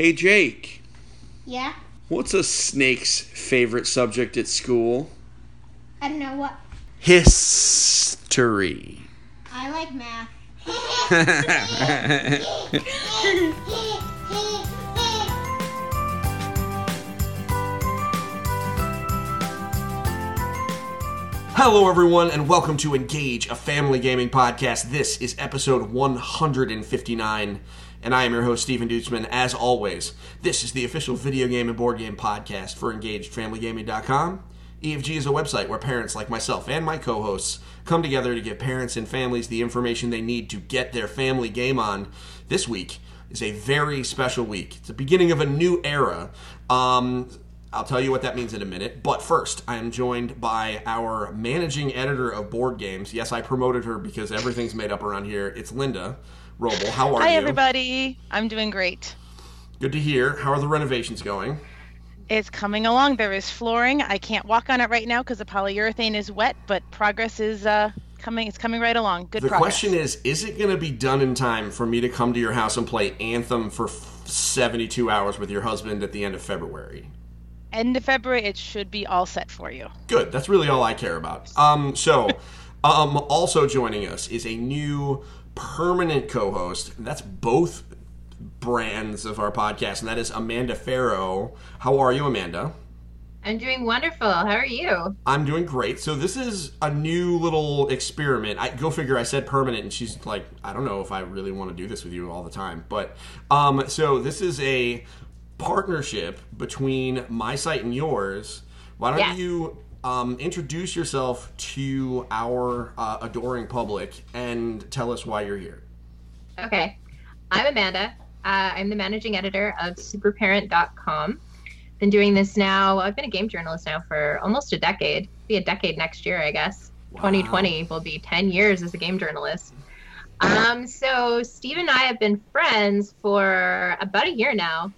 Hey, Jake, Yeah? what's a snake's favorite subject at school? I don't know what. History. I like math. Hello, everyone, and welcome to Engage, a family gaming podcast. This is episode 159, and I am your host, Stephen Dutzman. As always, this is the official video game and board game podcast for EngageFamilyGaming.com. EFG is a website where parents like myself and my co hosts come together to give parents and families the information they need to get their family game on. This week is a very special week. It's the beginning of a new era. Um, I'll tell you what that means in a minute. But first, I am joined by our managing editor of board games. Yes, I promoted her because everything's made up around here. It's Linda Roble. How are Hi, you? Hi, everybody. I'm doing great. Good to hear. How are the renovations going? It's coming along. There is flooring. I can't walk on it right now because the polyurethane is wet, but progress is uh, coming. It's coming right along. Good progress. The progress. question is Is it going to be done in time for me to come to your house and play Anthem for f- 72 hours with your husband at the end of February? End of February, it should be all set for you. Good. That's really all I care about. Um, so, um, also joining us is a new permanent co-host. That's both brands of our podcast, and that is Amanda Farough. How are you, Amanda? I'm doing wonderful. How are you? I'm doing great. So this is a new little experiment. I go figure. I said permanent, and she's like, I don't know if I really want to do this with you all the time. But um, so this is a partnership between my site and yours. Why don't you um, introduce yourself to our uh, adoring public and tell us why you're here? Okay. I'm Amanda. Uh, I'm the managing editor of superparent.com. Been doing this now. I've been a game journalist now for almost a decade. Be a decade next year, I guess. 2020 will be 10 years as a game journalist. Um, so Steve and I have been friends for about a year now,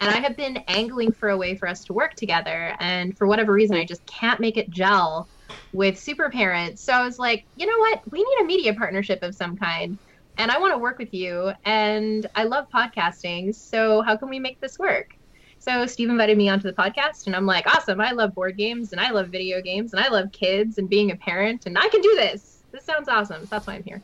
and I have been angling for a way for us to work together. And for whatever reason, I just can't make it gel with Super Parents. So I was like, you know what? We need a media partnership of some kind, and I want to work with you. And I love podcasting, so how can we make this work? So Steve invited me onto the podcast, and I'm like, awesome! I love board games, and I love video games, and I love kids, and being a parent, and I can do this. This sounds awesome. So that's why I'm here.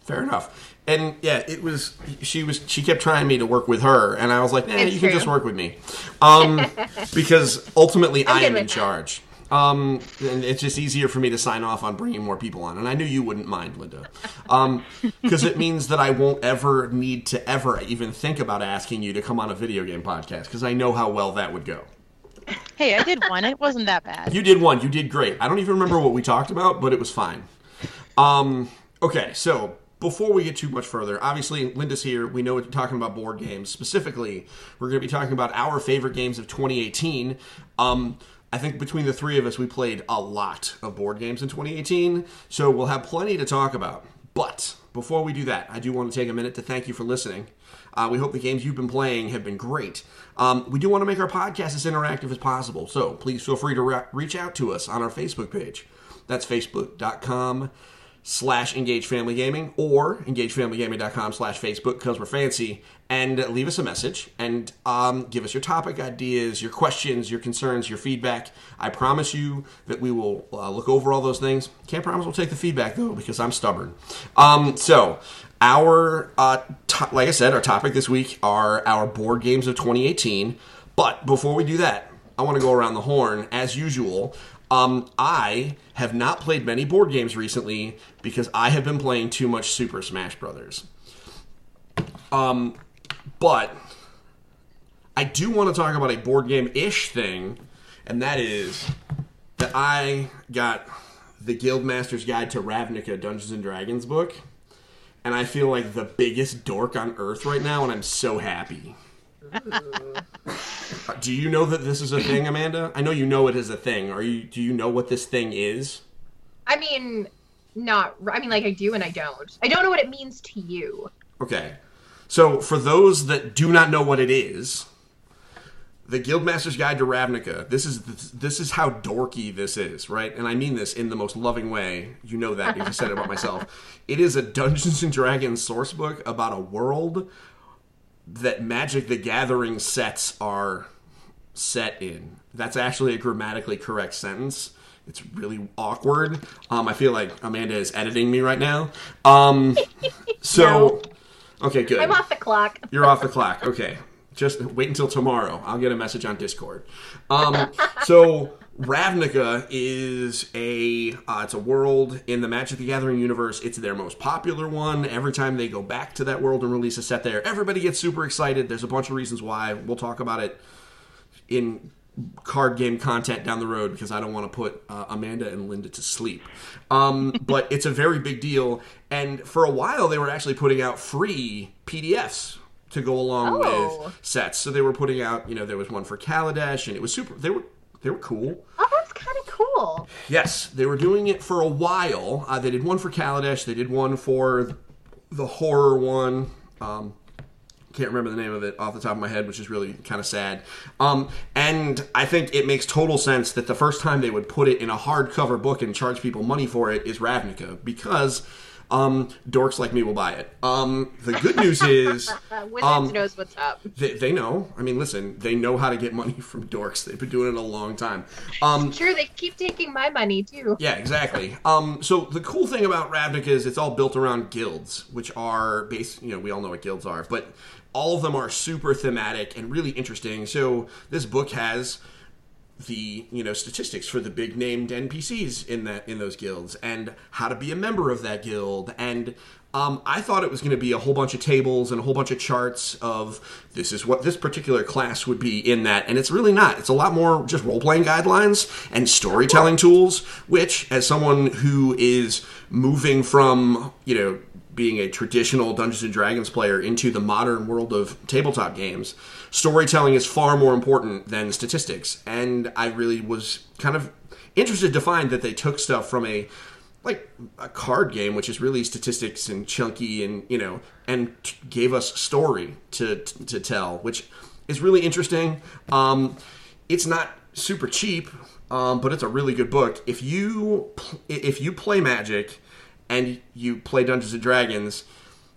Fair enough. And yeah, it was. She was. She kept trying me to work with her, and I was like, "Nah, It's you can just work with me," um, because ultimately I am in that. charge. Um, and it's just easier for me to sign off on bringing more people on, and I knew you wouldn't mind, Linda, because it means that I won't ever need to ever even think about asking you to come on a video game podcast, because I know how well that would go. Hey, I did one. It wasn't that bad. You did one. You did great. I don't even remember what we talked about, but it was fine. Um, okay, so before we get too much further, obviously Linda's here. We know we're talking about board games. Specifically, we're going to be talking about our favorite games of 2018. Um, I think between the three of us, we played a lot of board games in 2018, so we'll have plenty to talk about. But before we do that, I do want to take a minute to thank you for listening. Uh, we hope the games you've been playing have been great. Um, we do want to make our podcast as interactive as possible, so please feel free to re- reach out to us on our Facebook page. That's facebook.com slash engage family gaming or engagefamilygaming.com slash facebook because we're fancy and leave us a message and um, give us your topic ideas your questions your concerns your feedback. I promise you that we will uh, look over all those things. Can't promise we'll take the feedback though because i'm stubborn. Um, so our uh, to- like i said our topic this week are our board games of 2018 but before we do that I want to go around the horn as usual. Um, I have not played many board games recently because I have been playing too much Super Smash Brothers. Um, but I do want to talk about a board game ish thing, and that is that I got the Guildmaster's Guide to Ravnica Dungeons and Dragons book, and I feel like the biggest dork on earth right now, and I'm so happy. Do you know that this is a thing, Amanda? I know you know it is a thing. Are you? Do you know what this thing is? I mean, not. I mean, like I do and I don't. I don't know what it means to you. Okay. So, for those that do not know what it is, the Guildmaster's Guide to Ravnica. This is this is how dorky this is, right? And I mean this in the most loving way. You know that because I said it about myself. It is a Dungeons and Dragons source book about a world that Magic the Gathering sets are set in. That's actually a grammatically correct sentence. It's really awkward. Um, I feel like Amanda is editing me right now. Um, so, okay, good. I'm off the clock. You're off the clock. Okay. Just wait until tomorrow. I'll get a message on Discord. Um, so Ravnica is a uh, it's a world in the Magic the Gathering universe. It's their most popular one. Every time they go back to that world and release a set there, everybody gets super excited. There's a bunch of reasons why. We'll talk about it in card game content down the road because I don't want to put uh, Amanda and Linda to sleep. Um, but it's a very big deal, and for a while they were actually putting out free PDFs to go along Oh. with sets. So they were putting out, you know, there was one for Kaladesh, and it was super. They were they were cool. Oh, that's kind of cool. Yes, they were doing it for a while. Uh, they did one for Kaladesh. They did one for the horror one. Um, can't remember the name of it off the top of my head, which is really kind of sad. Um, and I think it makes total sense that the first time they would put it in a hardcover book and charge people money for it is Ravnica because um, dorks like me will buy it. Um, the good news is Uh, Wizards Um, knows what's up. they, they know. I mean, listen, they know how to get money from dorks. They've been doing it a long time. Um, Sure, they keep taking my money too. yeah, exactly. Um, so the cool thing about Ravnica is it's all built around guilds, which are based. You know, we all know what guilds are, but all of them are super thematic and really interesting. So this book has the you know statistics for the big named NPCs in that in those guilds and how to be a member of that guild and um, I thought it was going to be a whole bunch of tables and a whole bunch of charts of this is what this particular class would be in that and it's really not. It's a lot more just role-playing guidelines and storytelling tools which as someone who is moving from you know being a traditional Dungeons and Dragons player into the modern world of tabletop games, storytelling is far more important than statistics. And I really was kind of interested to find that they took stuff from a like a card game, which is really statistics and chunky, and you know, and t- gave us story to to tell, which is really interesting. Um, it's not super cheap, um, but it's a really good book. If you if you play Magic and you play Dungeons and Dragons,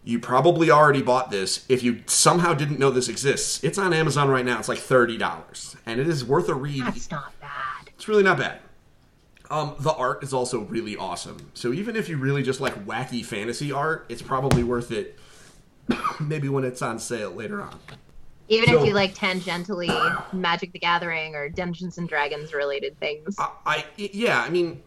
you probably already bought this. If you somehow didn't know this exists, it's on Amazon right now. It's like thirty dollars, and it is worth a read. That's not bad. It's really not bad. Um, the art is also really awesome. So even if you really just like wacky fantasy art, it's probably worth it. maybe when it's on sale later on. Even So- if you like tangentially Magic the Gathering or Dungeons and Dragons related things. I, I yeah, I mean,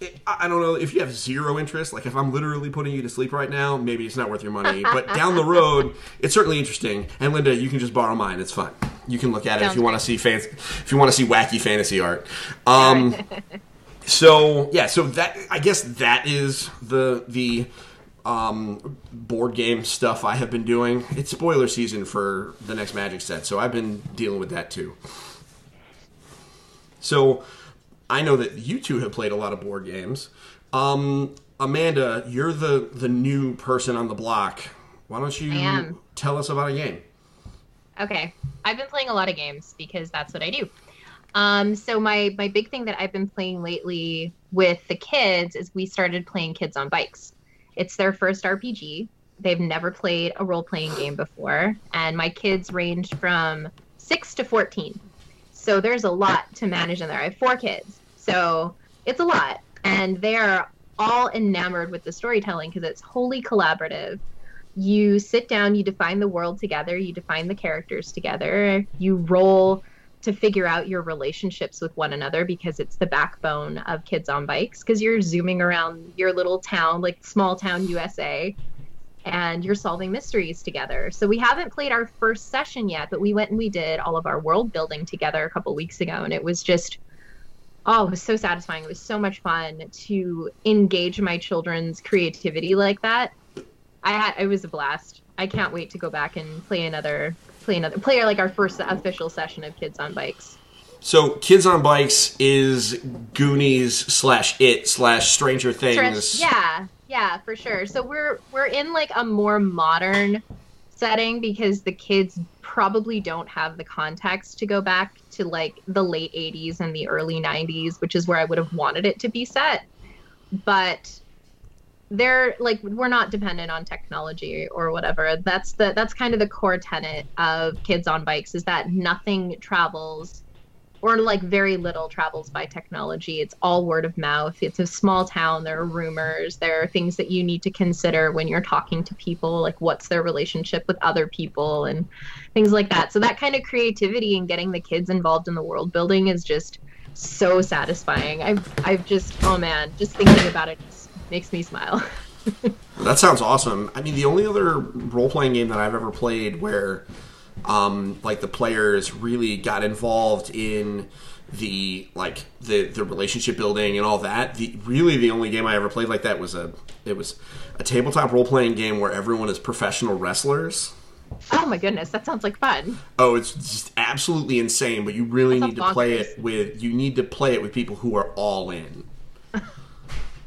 it, I I don't know if you have zero interest. Like if I'm literally putting you to sleep right now, maybe it's not worth your money. But down the road, it's certainly interesting. And Linda, you can just borrow mine. It's fun. You can look at it if you want to see fancy, if you want to see wacky fantasy art. Um, so yeah, so that I guess that is the the um, board game stuff I have been doing. It's spoiler season for the next Magic set, so I've been dealing with that too. So I know that you two have played a lot of board games. Um, Amanda, you're the the new person on the block. Why don't you tell us about a game? Okay, I've been playing a lot of games because that's what I do. Um, so my my big thing that I've been playing lately with the kids is we started playing Kids on Bikes. It's their first RPG. They've never played a role playing game before, and my kids range from six to fourteen. So there's a lot to manage in there. I have four kids, so it's a lot, and they're all enamored with the storytelling because it's wholly collaborative. You sit down, you define the world together, you define the characters together, you roll to figure out your relationships with one another because it's the backbone of Kids on Bikes because you're zooming around your little town, like small town USA, and you're solving mysteries together. So we haven't played our first session yet, but we went and we did all of our world building together a couple weeks ago, and it was just oh, it was so satisfying. It was so much fun to engage my children's creativity like that. I had it was a blast. I can't wait to go back and play another play another play like our first official session of Kids on Bikes. So, Kids on Bikes is Goonies slash It slash Stranger Things. Yeah, yeah, for sure. So we're we're in like a more modern setting because the kids probably don't have the context to go back to like the late 80s and the early 90s, which is where I would have wanted it to be set. But they're like we're not dependent on technology or whatever that's the that's kind of the core tenet of kids on bikes is that nothing travels or like very little travels by technology. It's all word of mouth. It's a small town. There are rumors. There are things that you need to consider when you're talking to people like what's their relationship with other people and things like that. So that kind of creativity and getting the kids involved in the world building is just so satisfying. I've i've just oh man just thinking about it just makes me smile. That sounds awesome. I mean, the only other role playing game that I've ever played where, um, like the players really got involved in the like the the relationship building and all that. The really the only game I ever played like that was a it was a tabletop role playing game where everyone is professional wrestlers. oh my goodness that sounds like fun Oh, it's just absolutely insane. But you really That need to sounds play it with you need to play it with people who are all in.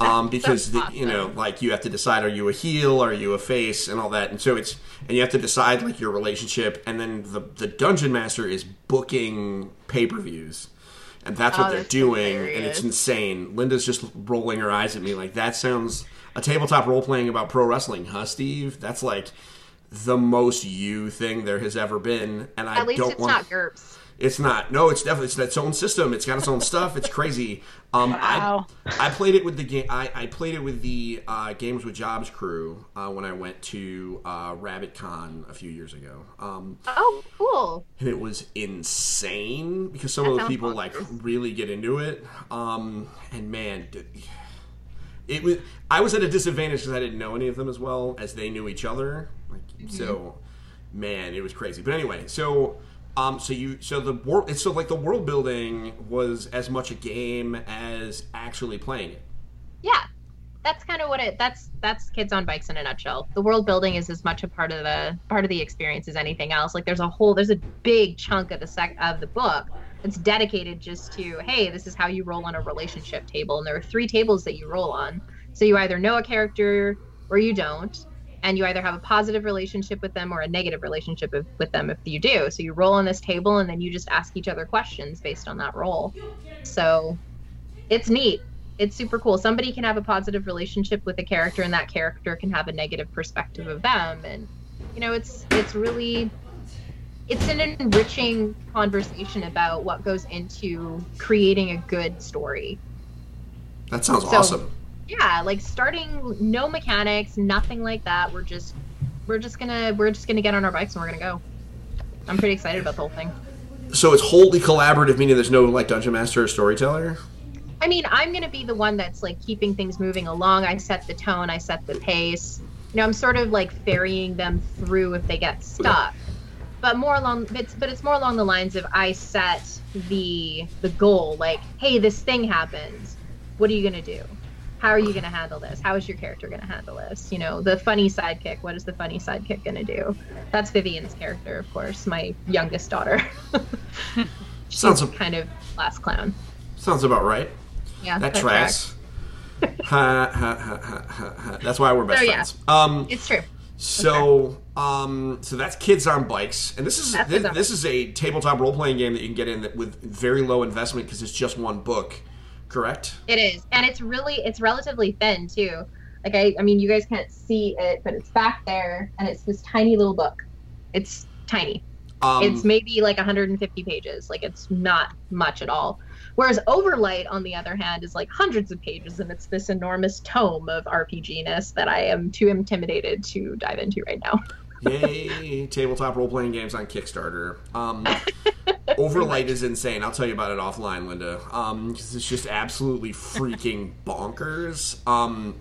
Um, because That's the, you know, like you have to decide: are you a heel, are you a face, and all that. And so it's and you have to decide like your relationship. And then the the dungeon master is booking pay per views, and that's what Oh, they're that's doing. And it's insane. Linda's just rolling her eyes at me like that sounds a tabletop role playing about pro wrestling, huh, Steve? That's like the most you thing there has ever been. And I at least don't it's want not GURPS. It's not. No, it's definitely it's its own system. It's got its own stuff. It's crazy. Um, Wow. I I played it with the game. I, I played it with the uh, Games with Jobs crew uh, when I went to uh, Rabbit Con a few years ago. Um, oh cool and it was insane because some That of the people like bonkers. really get into it. Um, and man, d- it was. I was at a disadvantage because I didn't know any of them as well as they knew each other. Like so, man, it was crazy. But anyway, so. Um, so you, so the world, so like the world building was as much a game as actually playing it. yeah. That's kind of what it that's that's kids on bikes in a nutshell. The world building is as much a part of the part of the experience as anything else. Like there's a whole there's a big chunk of the sec of the book that's dedicated just to hey this is how you roll on a relationship table. And there are three tables that you roll on. So you either know a character or you don't and you either have a positive relationship with them or a negative relationship with, with them if you do so you roll on this table and then you just ask each other questions based on that roll so it's neat it's super cool. Somebody can have a positive relationship with a character, and that character can have a negative perspective of them. And you know, it's it's really it's an enriching conversation about what goes into creating a good story. That sounds So- awesome. Yeah, like starting no mechanics, nothing like that. We're just we're just gonna we're just gonna get on our bikes and we're gonna go. I'm pretty excited about the whole thing. So it's wholly collaborative, meaning there's no like dungeon master or storyteller. I mean, I'm going to be the one that's like keeping things moving along. I set the tone, I set the pace. You know, I'm sort of like ferrying them through if they get stuck. But more along it's but it's more along the lines of I set the the goal like, "Hey, this thing happens. What are you going to do? How are you going to handle this? How is your character going to handle this? You know, the funny sidekick. What is the funny sidekick going to do? That's Vivian's character, of course, my youngest daughter. She's Sounds a- kind of last clown. Sounds about right. Yeah, That that tracks. ha, ha, ha, ha, ha, ha. That's why we're best So, yeah. Um, It's true. so, um, so that's kids on bikes, and this is this, this is a tabletop role playing game that you can get in with very low investment because it's just one book, correct? It is, and it's really it's relatively thin too. Like I, I mean, you guys can't see it, but it's back there, and it's this tiny little book. It's tiny. Um, it's maybe like 150 pages. Like it's not much at all. Whereas Overlight, on the other hand, is like hundreds of pages, and it's this enormous tome of RPG-ness that I am too intimidated to dive into right now. Yay! tabletop role playing games on Kickstarter. Um, Overlight is insane. I'll tell you about it offline, Linda. Um, it's just absolutely freaking bonkers. Um,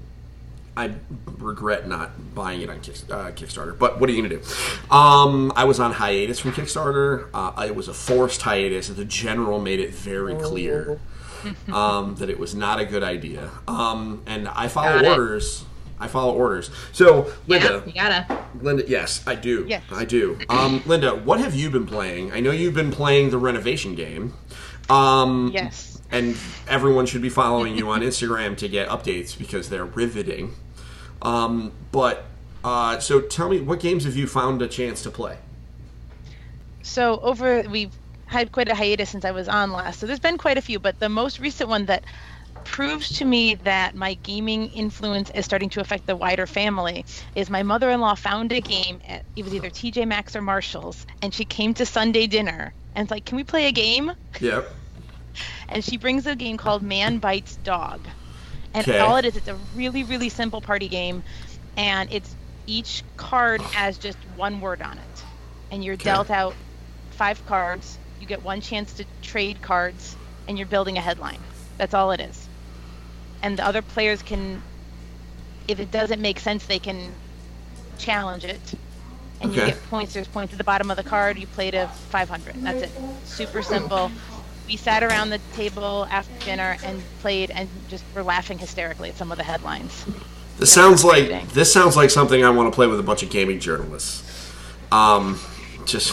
I regret not buying it on Kick, uh, Kickstarter, but what are you gonna do? Um, I was on hiatus from Kickstarter. Uh, it was a forced hiatus. And the general made it very clear um, that it was not a good idea. Um, and I follow orders. I follow orders. So, Linda, Yeah, you gotta. Linda, yes, I do. Yes. I do. Um, Linda, what have you been playing? I know you've been playing the renovation game. Um, Yes. And everyone should be following you on Instagram to get updates because they're riveting. Um, but uh, so tell me, what games have you found a chance to play? So over we've had quite a hiatus since I was on last. So there's been quite a few, but the most recent one that proves to me that my gaming influence is starting to affect the wider family is my mother-in-law found a game at it was either TJ Maxx or Marshalls and she came to Sunday dinner and it's like can we play a game Yep. and she brings a game called Man Bites Dog and Okay. all it is it's a really really simple party game and it's each card has just one word on it and you're Okay. dealt out five cards you get one chance to trade cards and you're building a headline that's all it is and the other players can if it doesn't make sense they can challenge it. And you get points. There's points at the bottom of the card. You play to 500 that's it. Super simple. We sat around the table after dinner and played and just were laughing hysterically at some of the headlines. This sounds like Interesting. this sounds like something I want to play with a bunch of gaming journalists. Um, just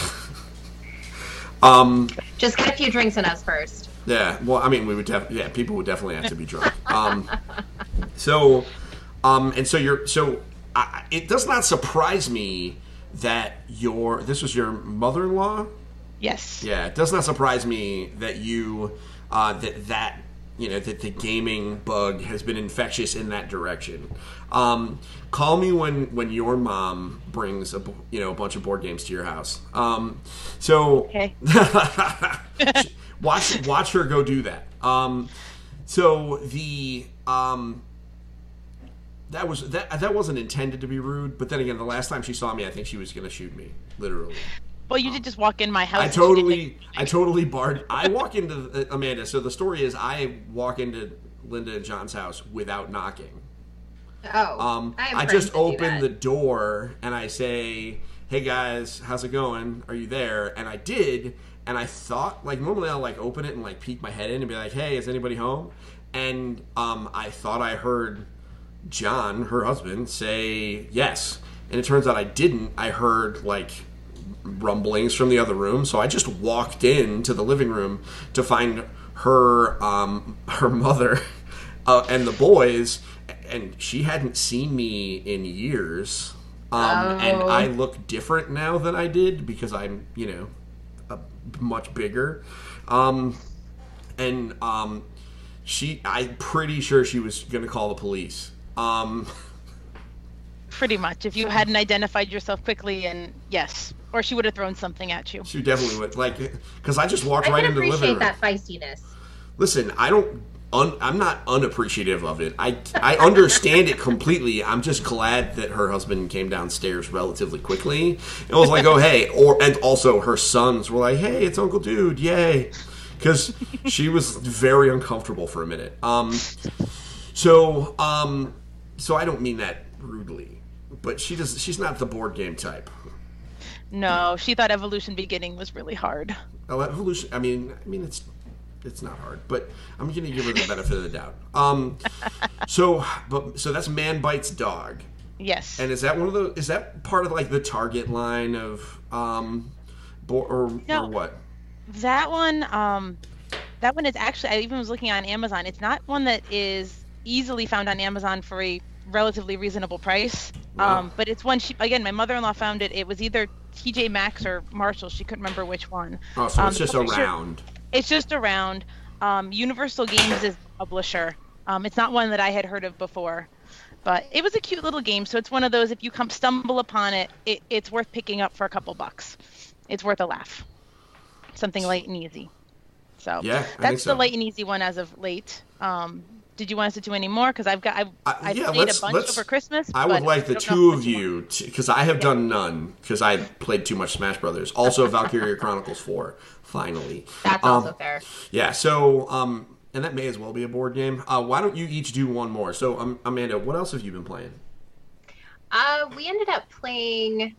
um, Just get a few drinks in us first. Yeah. Well, I mean, we would def- yeah, people would definitely have to be drunk. Um, so, um, and so you're so I, it does not surprise me that your this was your mother-in-law. yes Yeah, it does not surprise me that you uh, that that you know that the gaming bug has been infectious in that direction. Um, call me when when your mom brings a you know a bunch of board games to your house. Um, so Okay. watch watch her go do that. Um, so the um, that was that that wasn't intended to be rude, but then again, the last time she saw me, I think she was going to shoot me, literally. well you did just walk in my house I and she didn't totally, I totally barred. I walk into uh, Amanda. So the story is, I walk into Linda and John's house without knocking. Oh, Um, have I just that open the door and I say, "Hey guys, how's it going? Are you there?" And I did, and I thought like normally I'll like open it and like peek my head in and be like, "Hey, is anybody home?" And um, I thought I heard John, her husband, say yes, and it turns out I didn't. I heard like rumblings from the other room, so I just walked into the living room to find her um, her mother uh, and the boys, and she hadn't seen me in years. Um, And Oh. I look different now than I did because I'm, you know, much bigger. Um, and um, she, I'm pretty sure she was going to call the police. Um, pretty much if you hadn't identified yourself quickly and yes or she would have thrown something at you she definitely would, like, because I just walked I right into the living appreciate that feistiness. Listen, I don't. Un, I'm not unappreciative of it. I I understand it completely. I'm just glad that her husband came downstairs relatively quickly and was like, "Oh hey," or and also her sons were like, "Hey, it's Uncle Dude, yay!" Because she was very uncomfortable for a minute. Um, so um, so I don't mean that rudely, but she does. She's not the board game type. no she thought evolution beginning was really hard Oh, evolution. I mean, I mean, it's it's not hard, but I'm going to give her the benefit of the doubt. Um, so, but so that's man bites dog, yes and is that one of the? Is that part of like the target line of um, bo- or No. or what? that one um that one is actually i even was looking on amazon it's not one that is easily found on amazon for a relatively reasonable price Wow. um but it's one she again my mother-in-law found it it was either tj maxx or marshall she couldn't remember which one Oh, so Um, it's just around. It's just around. Um, Universal Games is the publisher. Um, it's not one that I had heard of before, but it was a cute little game. So it's one of those if you come stumble upon it, it it's worth picking up for a couple bucks. It's worth a laugh. Something light and easy. So Yeah, I that's so. the light and easy one as of late. Um, did you want us to do any more? Because I've got I've, Uh, I've yeah, played a bunch over Christmas. I would like the two of you because I have done none because I played too much Smash Brothers. Also, Valkyria Chronicles Four. Finally, That's Um, also fair. Yeah, so um and that may as well be a board game. Uh why don't you each do one more? So um, Amanda, what else have you been playing? Uh, we ended up playing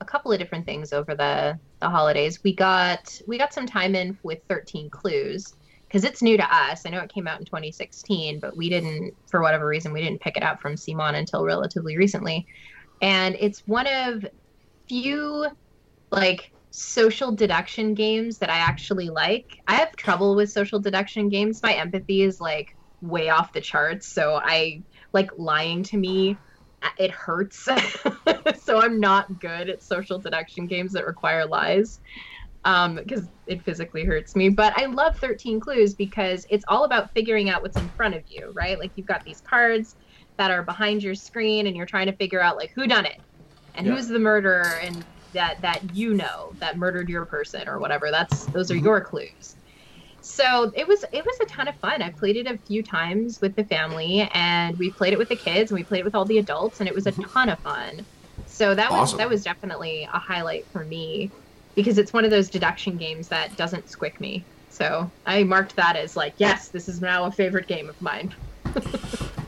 a couple of different things over the the holidays. We got we got some time in with 13 Clues because it's new to us. I know it came out in 2016, but we didn't, for whatever reason, we didn't pick it up from Simon until relatively recently. And it's one of few like social deduction games that I actually like. I have trouble with social deduction games. My empathy is like way off the charts, so I like lying to me it hurts. so I'm not good at social deduction games that require lies. um, because it physically hurts me. But I love 13 Clues because it's all about figuring out what's in front of you, right? Like you've got these cards that are behind your screen, and you're trying to figure out like who done it and Yeah. who's the murderer, and that that you know that murdered your person or whatever. That's those are Mhm. your clues. So it was it was a ton of fun. I played it a few times with the family, and we played it with the kids, and we played it with all the adults, and it was a ton of fun. So that was that was definitely a highlight for me because it's one of those deduction games that doesn't squick me. So I marked that as like, yes, this is now a favorite game of mine.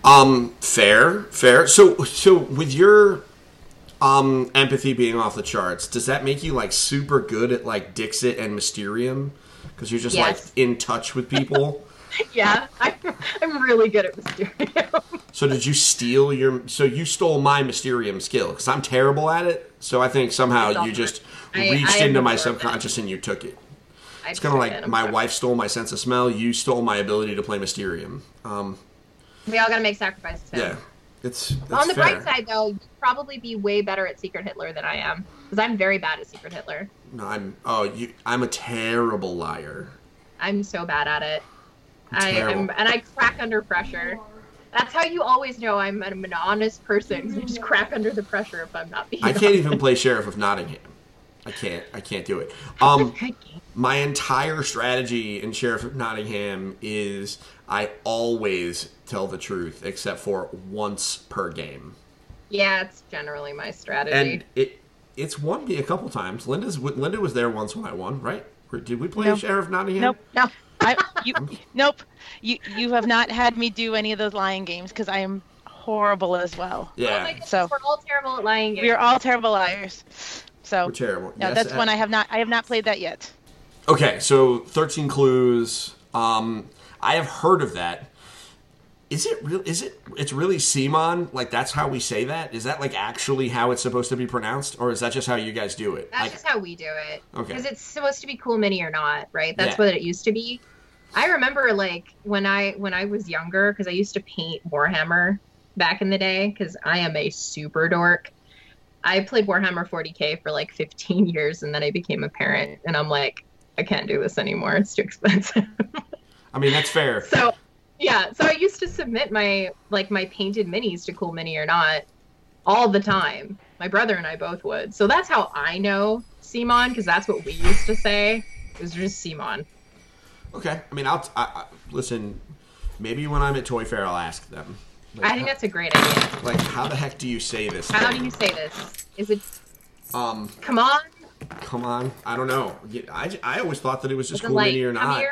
Um, fair, fair. So, so with your um empathy being off the charts, does that make you like super good at like Dixit and Mysterium? Because you're just Yes. like in touch with people. yeah, I'm, I'm really good at Mysterium. so did you steal your? So you stole my Mysterium skill because I'm terrible at it. So I think somehow you just I- reached I into my absorbed it. subconscious and you took it. I It's kind of like it, my wife stole my sense of smell. You stole my ability to play Mysterium. Um, We all gotta make sacrifices. Yeah, it's that's On the fair. bright side, though, you'd probably be way better at Secret Hitler than I am because I'm very bad at Secret Hitler. No, I'm. Oh, you. I'm a terrible liar. I'm so bad at it. I am, and I crack under pressure. That's how you always know I'm an, an honest person. I just crack under the pressure if I'm not being. I can't even play Sheriff of Nottingham. I can't. I can't do it. Um, honest. My entire strategy in Sheriff of Nottingham is I always tell the truth, except for once per game, yeah, it's generally my strategy. and it it's won me a couple times. Linda's Linda was there once when I won, right? Or Did we play Nope. Sheriff of Nottingham? Nope. no, I, you, nope. You you have not had me do any of those lying games because I am horrible as well. oh my Yeah, goodness, So- we're all terrible at lying games. We are all terrible liars. So we're terrible. no, Yes, that's uh, one I have not. I have not played that yet. Okay, so 13 clues. Um, I have heard of that. Is it real? Is it? It's really Simon? Like that's how we say that? Is that like actually how it's supposed to be pronounced, or is that just how you guys do it? That's Like, just how we do it. Okay. Because it's supposed to be cool mini or not, right? That's Yeah. what it used to be. I remember like when I when I was younger, because I used to paint Warhammer back in the day, because I am a super dork. I played Warhammer 40k for like 15 years, and then I became a parent, and I'm like, I can't do this anymore. It's too expensive. I mean, that's fair. so, yeah. So I used to submit my like my painted minis to Cool Mini or Not all the time. My brother and I both would. So that's how I know Simon, because that's what we used to say. It was just Simon. Okay, I mean, I'll I, I, listen. Maybe when I'm at Toy Fair, I'll ask them. Like, I think that's a great idea. like how the heck do you say this? How do you say this? Is it Um, come on? Come on. I don't know. I, I always thought that it was just cool like mini or not.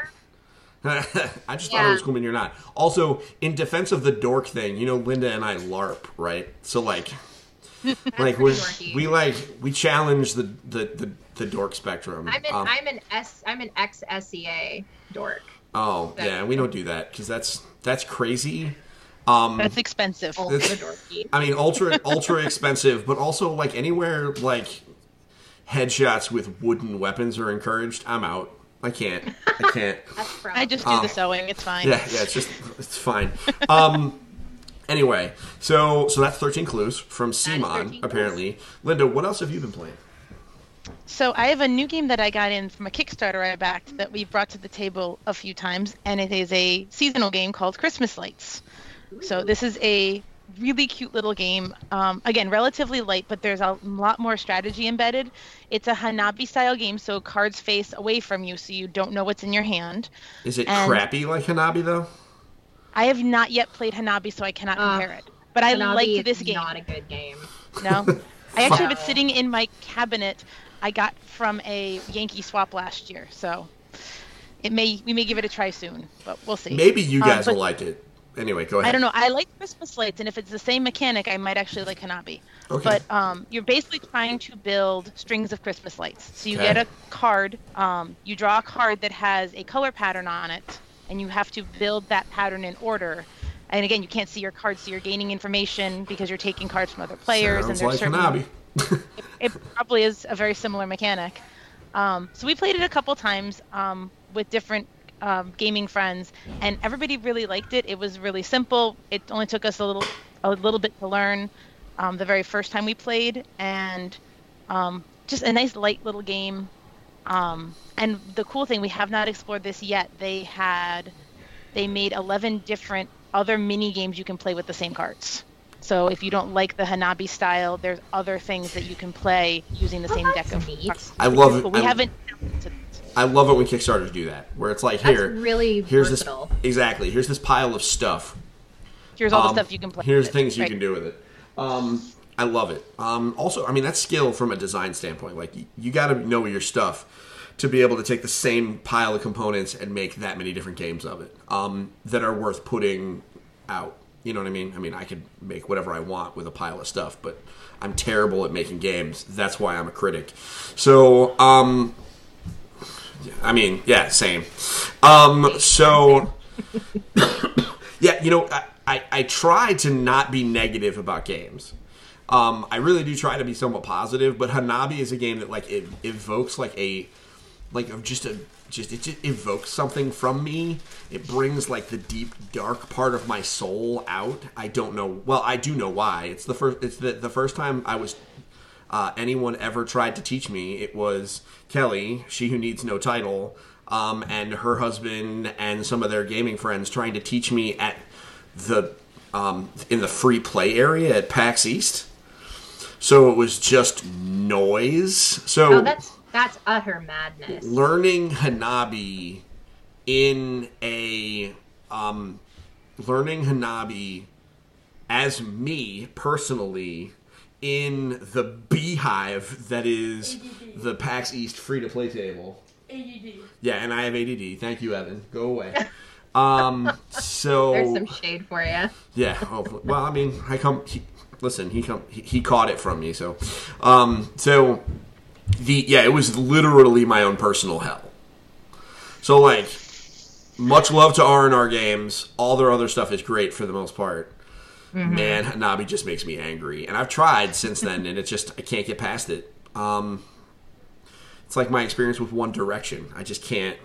I just thought it was cool mini or not. Also, in defense of the dork thing, you know, Linda and I LARP, right? So like, like we we like we challenge the the the, the dork spectrum. I'm an Um, I'm an S I'm an ex SCA dork. oh yeah, we don't do that because that's that's crazy. Um, That's expensive. Ultra dorky. I mean, ultra ultra expensive, but also like anywhere like headshots with wooden weapons are encouraged. I'm out. I can't. I can't. I just do Um, the sewing. It's fine. Yeah, yeah, it's just it's fine. Um anyway, so so that's 13 clues from Simon 13 clues. apparently. Linda, what else have you been playing? So I have a new game that I got in from a Kickstarter I backed that we've brought to the table a few times, and it is a seasonal game called Christmas Lights. So this is a really cute little game. Um, again, relatively light, but there's a lot more strategy embedded. It's a Hanabi style game, so cards face away from you, so you don't know what's in your hand. Is it And- crappy like Hanabi though? I have not yet played Hanabi, so I cannot Uh, compare it. But I Hanabi like is this game. Not a good game. No, I actually have it sitting in my cabinet. I got from a Yankee swap last year, so it may we may give it a try soon, but we'll see. Maybe you Um, guys but- will like it. Anyway, go ahead. I don't know. I like Christmas lights, and if it's the same mechanic, I might actually like Hanabi. Okay. But um, you're basically trying to build strings of Christmas lights. So you Okay. get a card. Um, you draw a card that has a color pattern on it, and you have to build that pattern in order. And again, you can't see your cards, so you're gaining information because you're taking cards from other players. Sounds and like there's certain Hanabi. it probably is a very similar mechanic. Um, so we played it a couple times um, with different um, gaming friends, and everybody really liked it. It was really simple. It only took us a little a little bit to learn um, the very first time we played, and um, just a nice light little game. Um, and the cool thing, we have not explored this yet. They had, they made 11 different other mini games you can play with the same cards. So if you don't like the Hanabi style, there's other things that you can play using the Oh, same deck of neat. cards. I love it. But we I- haven't. I love it when Kickstarters do that, where it's like, That's here, really here's versatile. this exactly. Here's this pile of stuff. Here's all Um, the stuff you can play. Here's with it. things you Right. can do with it. Um, I love it. Um, also, I mean, that's skill from a design standpoint. Like, you, you got to know your stuff to be able to take the same pile of components and make that many different games of it um, that are worth putting out. You know what I mean? I mean, I could make whatever I want with a pile of stuff, but I'm terrible at making games. That's why I'm a critic. So, um, I mean, yeah, same. Um, so, yeah, you know, I, I, I try to not be negative about games. Um, I really do try to be somewhat positive, but Hanabi is a game that like it evokes like a like of just a just it just evokes something from me. It brings like the deep dark part of my soul out. I don't know. Well, I do know why. It's the first. It's the the first time I was uh, anyone ever tried to teach me. It was Kelly, she who needs no title, um, and her husband and some of their gaming friends trying to teach me at the um, in the free play area at PAX East. So it was just noise. So Oh, that's that's utter madness. learning Hanabi in a um, learning Hanabi as me personally in the beehive that is the PAX East free to play table. Yeah, and I have ADD. Thank you, Evan. Go away. Um, so There's some shade for you. yeah. Oh, well, I mean, I come. He, listen, he come. He, he caught it from me. So, um, so the yeah, it was literally my own personal hell. So like, much love to R and R games. All their other stuff is great for the most part. Man, Hanabi just makes me angry, and I've tried since then, and it's just I can't get past it. Um, it's like my experience with One Direction. I just can't.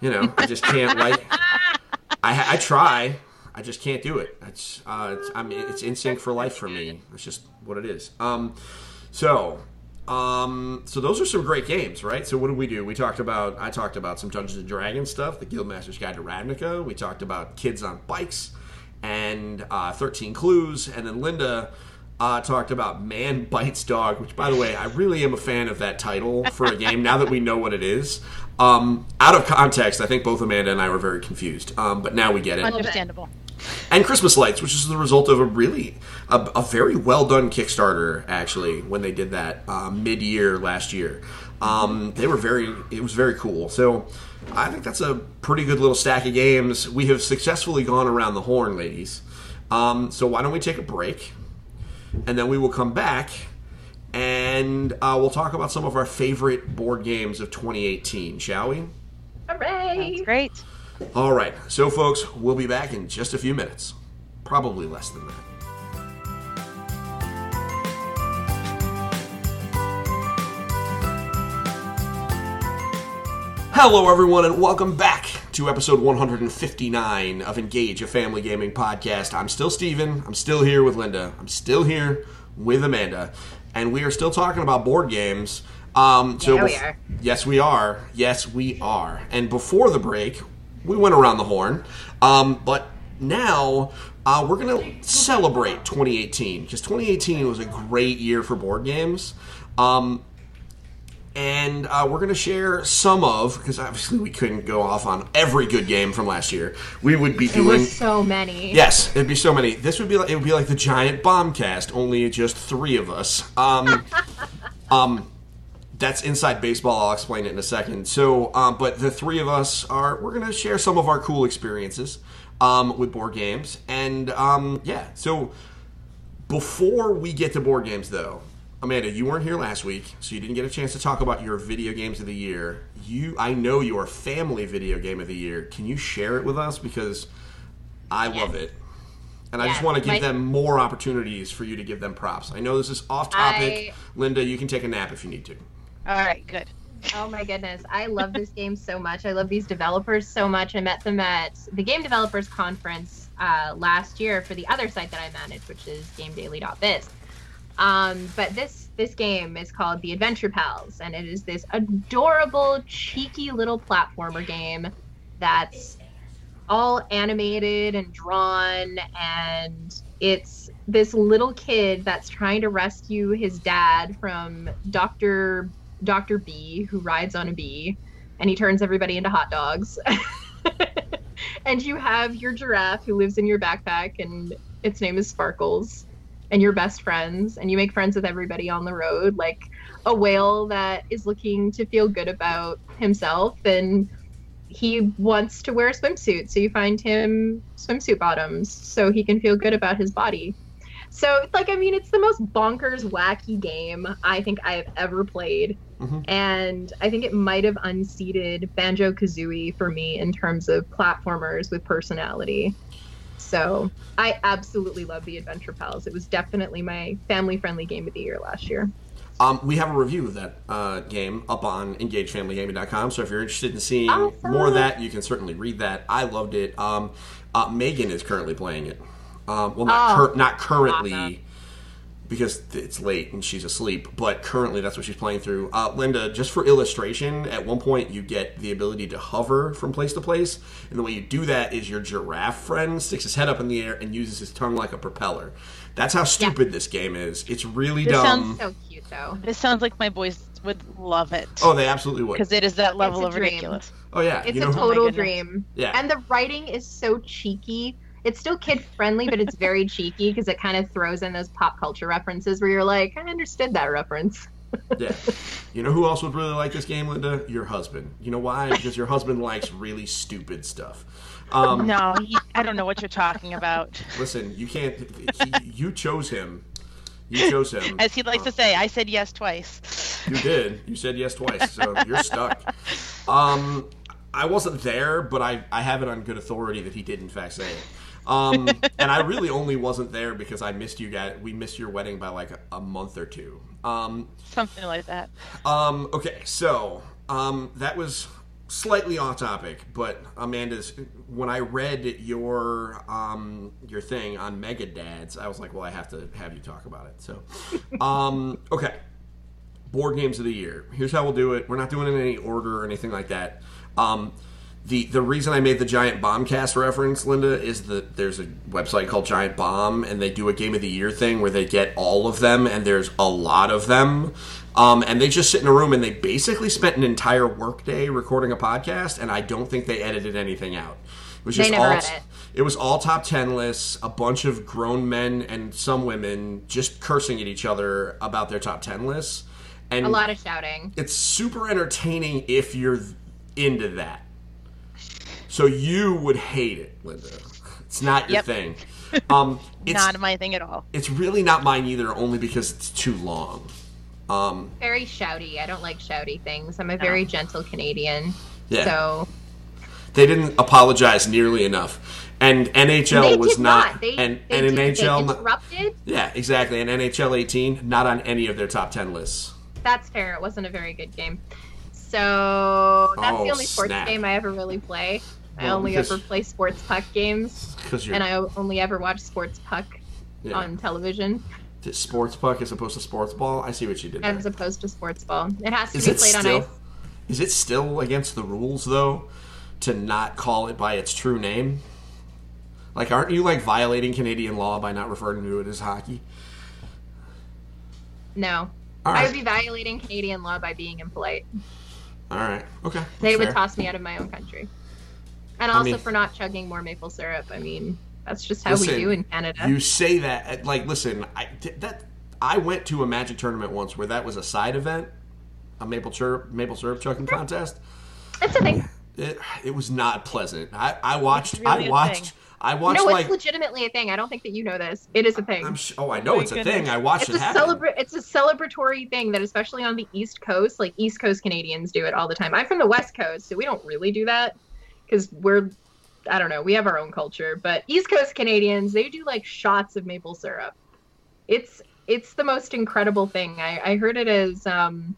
You know, I just can't like. I, I try. I just can't do it. It's uh, it's, I mean, it's instinct for life for me. It's just what it is. Um, so, um, so those are some great games, right? So what did we do? We talked about. I talked about some Dungeons and Dragons stuff, the Guildmaster's Guide to Ravnica. We talked about kids on bikes and uh, Thirteen Clues, and then Linda. Uh, talked about Man Bites Dog, which, by the way, I really am a fan of that title for a game now that we know what it is. Um, out of context, I think both Amanda and I were very confused, um, but now we get it Understandable. and Christmas lights, which is the result of a really a, a very well done Kickstarter. Actually, when they did that uh, mid year last year, um, they were very. It was very cool. So I think that's a pretty good little stack of games. We have successfully gone around the horn, ladies. Um, so why don't we take a break, and then we will come back. And uh, we'll talk about some of our favorite board games of 2018, shall we? Hooray! That's great. All right. So, folks, we'll be back in just a few minutes. Probably less than that. Hello, everyone, and welcome back to episode 159 of Engage, a family gaming podcast. I'm still Steven. I'm still here with Linda. I'm still here with Amanda. And we are still talking about board games. Um, so Yeah, we are. Yes, we are. Yes, we are. And before the break, we went around the horn. Um, but now uh, we're going to celebrate 2018 because 2018 was a great year for board games. Um, and uh, we're going to share some of because obviously we couldn't go off on every good game from last year. We would be doing so many. Yes, it'd be so many. This would be like it would be like the giant bombcast, only just three of us. Um, um, that's inside baseball. I'll explain it in a second. So, um, but the three of us are we're gonna share some of our cool experiences um, with board games, and um, yeah. So before we get to board games, though, Amanda, you weren't here last week, so you didn't get a chance to talk about your video games of the year. You, I know your family video game of the year. Can you share it with us because I love it, and I just want to give my- them more opportunities for you to give them props. I know this is off topic. I- Linda, you can take a nap if you need to. All right, good. Oh my goodness. I love this game so much. I love these developers so much. I met them at the Game Developers Conference uh, last year for the other site that I manage, which is GameDaily.biz. Um, but this this game is called The Adventure Pals, and it is this adorable, cheeky little platformer game that's all animated and drawn, and it's this little kid that's trying to rescue his dad from Doctor Doctor B, who rides on a bee, and he turns everybody into hot dogs. and you have your giraffe who lives in your backpack, and its name is Sparkles and you're best friends and you make friends with everybody on the road like a whale that is looking to feel good about himself and he wants to wear a swimsuit. So you find him swimsuit bottoms so he can feel good about his body. So like i mean it's the most bonkers wacky game i think i have ever played. Mhm. and i think it might have unseated banjo kazooie for me in terms of platformers with personality so I absolutely love the Adventure Pals. It was definitely my family-friendly game of the year last year. Um, we have a review of that uh, game up on engagefamilygaming.com. So if you're interested in seeing Awesome. more of that, you can certainly read that. I loved it. Um, uh, Megan is currently playing it. Um, well, not Oh, cur- not currently awesome. Because it's late and she's asleep. But currently, that's what she's playing through. Uh, Linda, just for illustration, at one point you get the ability to hover from place to place, and the way you do that is your giraffe friend sticks his head up in the air and uses his tongue like a propeller. That's how stupid this game is. It's really This dumb. sounds- So cute though. This sounds like my boys would love it. Oh, they absolutely would. because it is that level of dream. ridiculous. Oh yeah, It's you know a total goodness. dream. Yeah. And the writing is so cheeky. It's still kid friendly, but it's very cheeky because it kind of throws in those pop culture references where you're like, I understood that reference. yeah. You know who else would really like this game, Linda? Your husband. You know why? Because your husband likes really stupid stuff. Um, No, he, I don't know what you're talking about. Listen, you can't. He, you chose him. You chose him. As he likes to say, I said yes twice. You did. You said yes twice, so you're stuck. Um, I wasn't there, but I, I have it on good authority that he did in fact say it. Um, and I really only wasn't there because I missed you guys. We missed your wedding by like a, a month or two. Um, Something like that. Um, okay, so um, that was slightly off topic, but Amanda's. When I read your um, your thing on Mega Dads, I was like, well, I have to have you talk about it. So, um, okay, board games of the year. Here's how we'll do it. We're not doing it in any order or anything like that. Um, the the reason I made the Giant Bombcast reference, Linda, is that there's a website called Giant Bomb, and they do a Game of the Year thing where they get all of them, and there's a lot of them. Um, and they just sit in a room and they basically spent an entire workday recording a podcast, and I don't think they edited anything out. It was They just never all edit. it was all top 10 lists, a bunch of grown men and some women just cursing at each other about their top 10 lists. And A lot of shouting. it's super entertaining if you're into that. So you would hate it, Linda. It's not your Yep. thing. Um, it's Not my thing at all. it's really not mine either, only because it's too long. Um, Very shouty. I don't like shouty things. I'm a very gentle Canadian. yeah, So they didn't apologize nearly enough, and NHL they was did not. They, and they, and did, they NHL interrupted. Yeah, exactly. And NHL 18, not on any of their top 10 lists. That's fair. It wasn't a very good game. So that's Oh, the only sports snap. game I ever really play. I only ever play sports puck games, and I only ever watch sports puck yeah. on television sports puck as opposed to sports ball. I see what you did there. as opposed to sports ball. It has to Is be played on ice. Is it still against the rules though to not call it by its true name? Like, aren't you like violating Canadian law by not referring to it as hockey? No. All I would be violating Canadian law by being impolite. All right. Okay. They that's would fair. toss me out of my own country. And I also mean- for not chugging more maple syrup. I mean, that's just how Listen, we do in Canada. You say that like, listen, I that I went to a magic tournament once where that was a side event, a maple syrup maple syrup chugging contest. That's a thing. It, it was not pleasant. I, I watched. It's really I a watched. thing. I watched No, like. it's legitimately a thing. I don't think that you know this. It is a thing. I'm sh- oh, I know my it's a goodness. thing. I watched it's it a happen. it's a celebratory thing that especially on the east coast like east coast canadians do it all the time i'm from the west coast so we don't really do that because we're i don't know we have our own culture but east coast canadians they do like shots of maple syrup it's it's the most incredible thing i, I heard it as um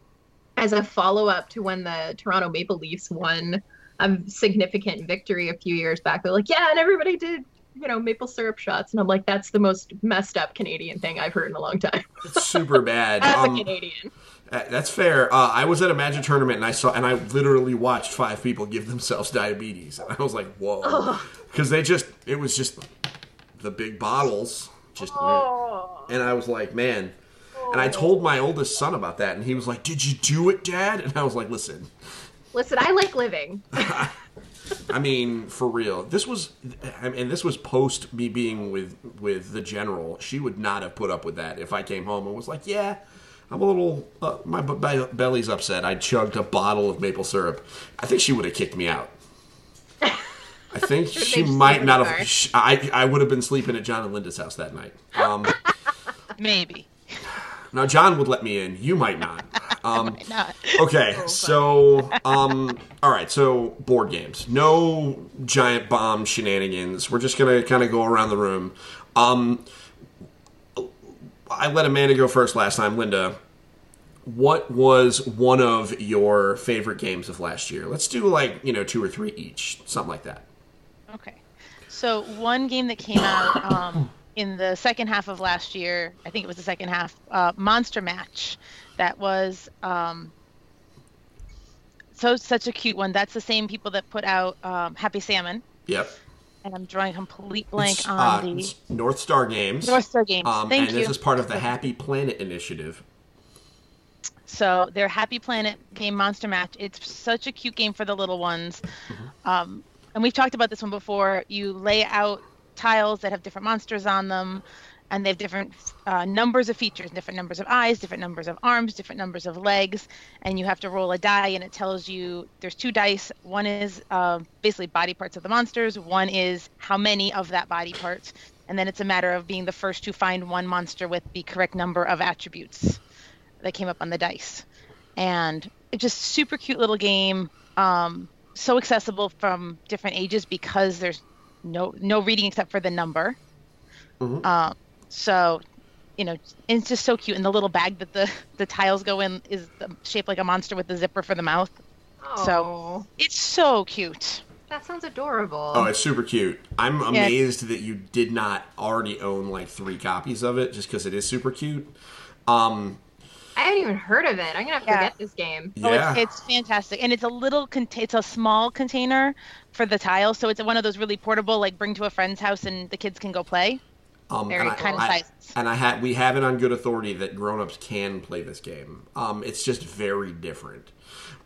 as a follow-up to when the toronto maple leafs won a significant victory a few years back they're like yeah and everybody did you know, maple syrup shots. And I'm like, that's the most messed up Canadian thing I've heard in a long time. It's super bad. As Um, a Canadian. Uh, That's fair. Uh, I was at a Magic tournament and I saw, and I literally watched five people give themselves diabetes, and I was like, "Whoa!" Because they just, it was just the big bottles, just, and I was like, "Man." And I told my oldest son about that, and he was like, "Did you do it, Dad?" And I was like, "Listen, Listen, I like living. I mean, for real. This was, I mean, this was post me being with with the general. She would not have put up with that if I came home and was like, "Yeah, I'm a little, uh, my b- belly's upset. I chugged a bottle of maple syrup." I think she would have kicked me out. I think she might not have. car? sh- I I would have been sleeping at John and Linda's house that night. Um, Maybe. now John would let me in. You might not. Um, Not. Okay, so um, all right, so board games. No giant bomb shenanigans. We're just gonna kind of go around the room. Um, I let Amanda go first last time. Linda, what was one of your favorite games of last year? Let's do like you know two or three each, something like that. Okay. So one game that came out um, in the second half of last year, I think it was the second half, uh, Monster Match. That was um, so such a cute one. That's the same people that put out um, Happy Salmon, Yep. And I'm drawing a complete blank It's, on uh, the North Star Games. North Star Games. Um, Thank and you. this is part of the Happy Planet Initiative. So their Happy Planet game Monster Match. It's such a cute game for the little ones. Um, and we've talked about this one before. You lay out tiles that have different monsters on them, and they have different uh, numbers of features, different numbers of eyes, different numbers of arms, different numbers of legs, and you have to roll a die, and it tells you there's two dice. One is uh, basically body parts of the monsters. One is how many of that body parts, and then it's a matter of being the first to find one monster with the correct number of attributes that came up on the dice. And it's just super cute little game. Um, so accessible from different ages because there's no no reading except for the number. Mhm. Um, so, you know, it's just so cute. And the little bag that the the tiles go in is shaped like a monster with the zipper for the mouth. Oh, So- It's so cute. that sounds adorable. Oh, it's super cute. I'm amazed that you did not already own like three copies of it, just because it is super cute. Um, I haven't even heard of it. I'm gonna have to get this game. Oh, yeah, it's, it's fantastic, and it's a little, cont- it's a small container for the tiles, so it's one of those really portable, like bring to a friend's house and the kids can go play. Um, very and I, kind of I- and I had we have it on good authority that grown-ups can play this game. Um, it's just very different.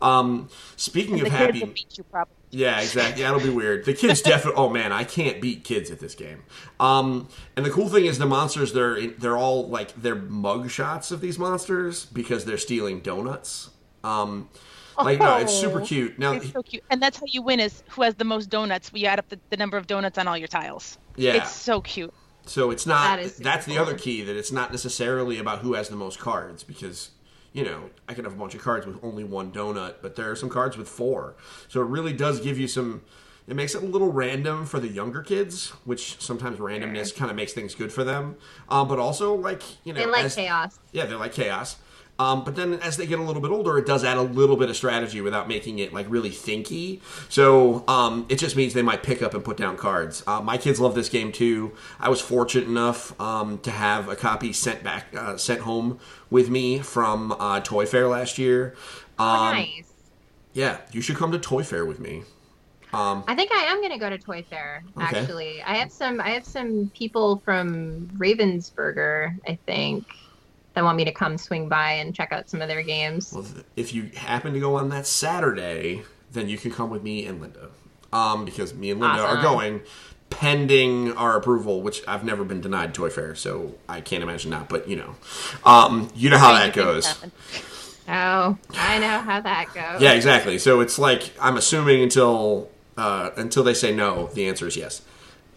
Um, speaking of happy, you probably. Yeah, exactly. That'll be weird. The kids definitely. Oh man, I can't beat kids at this game. Um, and the cool thing is the monsters. They're they're all like they're mug shots of these monsters because they're stealing donuts. Um, like no, it's super Oh, cute. Now, It's so cute, and that's how you win is who has the most donuts. We add up the, the number of donuts on all your tiles. yeah. It's so cute. So it's not. That that's the cool. other key that it's not necessarily about who has the most cards because you know I can have a bunch of cards with only one donut, but there are some cards with four. So it really does give you some. It makes it a little random for the younger kids, which sometimes randomness kind of makes things good for them. Um, but also like you know, They like as- chaos. yeah, they like chaos. Um, but then as they get a little bit older, it does add a little bit of strategy without making it like really thinky. So um, it just means they might pick up and put down cards. Uh, my kids love this game too. I was fortunate enough um, to have a copy sent back, uh, sent home with me from uh, Toy Fair last year. Um, Oh, nice. Yeah, you should come to Toy Fair with me. Um, I think I am gonna go to Toy Fair. Okay. Actually, I have some. I have some people from Ravensburger. I think that want me to come swing by and check out some of their games. Well, if you happen to go on that Saturday, then you can come with me and Linda. Um, because me and Linda are going pending our approval, which I've never been denied Toy Fair, so I can't imagine not. But you know, um, you know how that goes. Oh, I know how that goes. Yeah, exactly. So it's like I'm assuming until uh, until they say no, the answer is yes.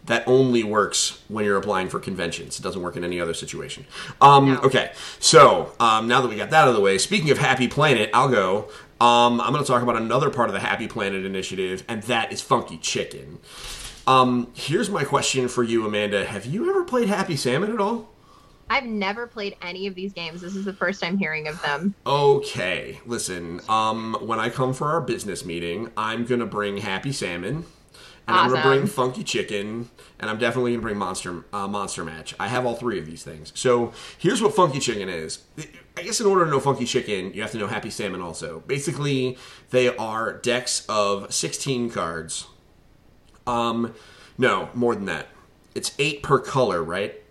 That only works when you're applying for conventions. It doesn't work in any other situation. Um, No. Okay, so um, now that we got that out of the way, speaking of Happy Planet, I'll go. Um, I'm going to talk about another part of the Happy Planet initiative, and that is Funky Chicken. Um, here's my question for you, Amanda. Have you ever played Happy Salmon at all? I've never played any of these games. This is the first I'm hearing of them. Okay, listen. Um, when I come for our business meeting, I'm gonna bring Happy Salmon, and I'm gonna bring Funky Chicken, and I'm definitely gonna bring Monster uh, Monster Match. I have all three of these things. So here's what Funky Chicken is. I guess in order to know Funky Chicken, you have to know Happy Salmon also. Basically, they are decks of 16 cards. Um, no, more than that. It's eight per color, right?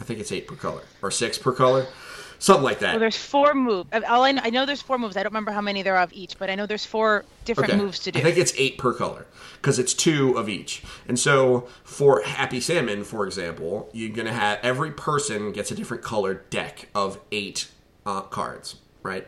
I think it's eight per color or six per color, something like that. Well, there's four moves. All I know, I know there's four moves. I don't remember how many there are of each, but I know there's four different moves to do. I think it's eight per color because it's two of each. And so for Happy Salmon, for example, you're going to have every person gets a different colored deck of eight uh, cards, right?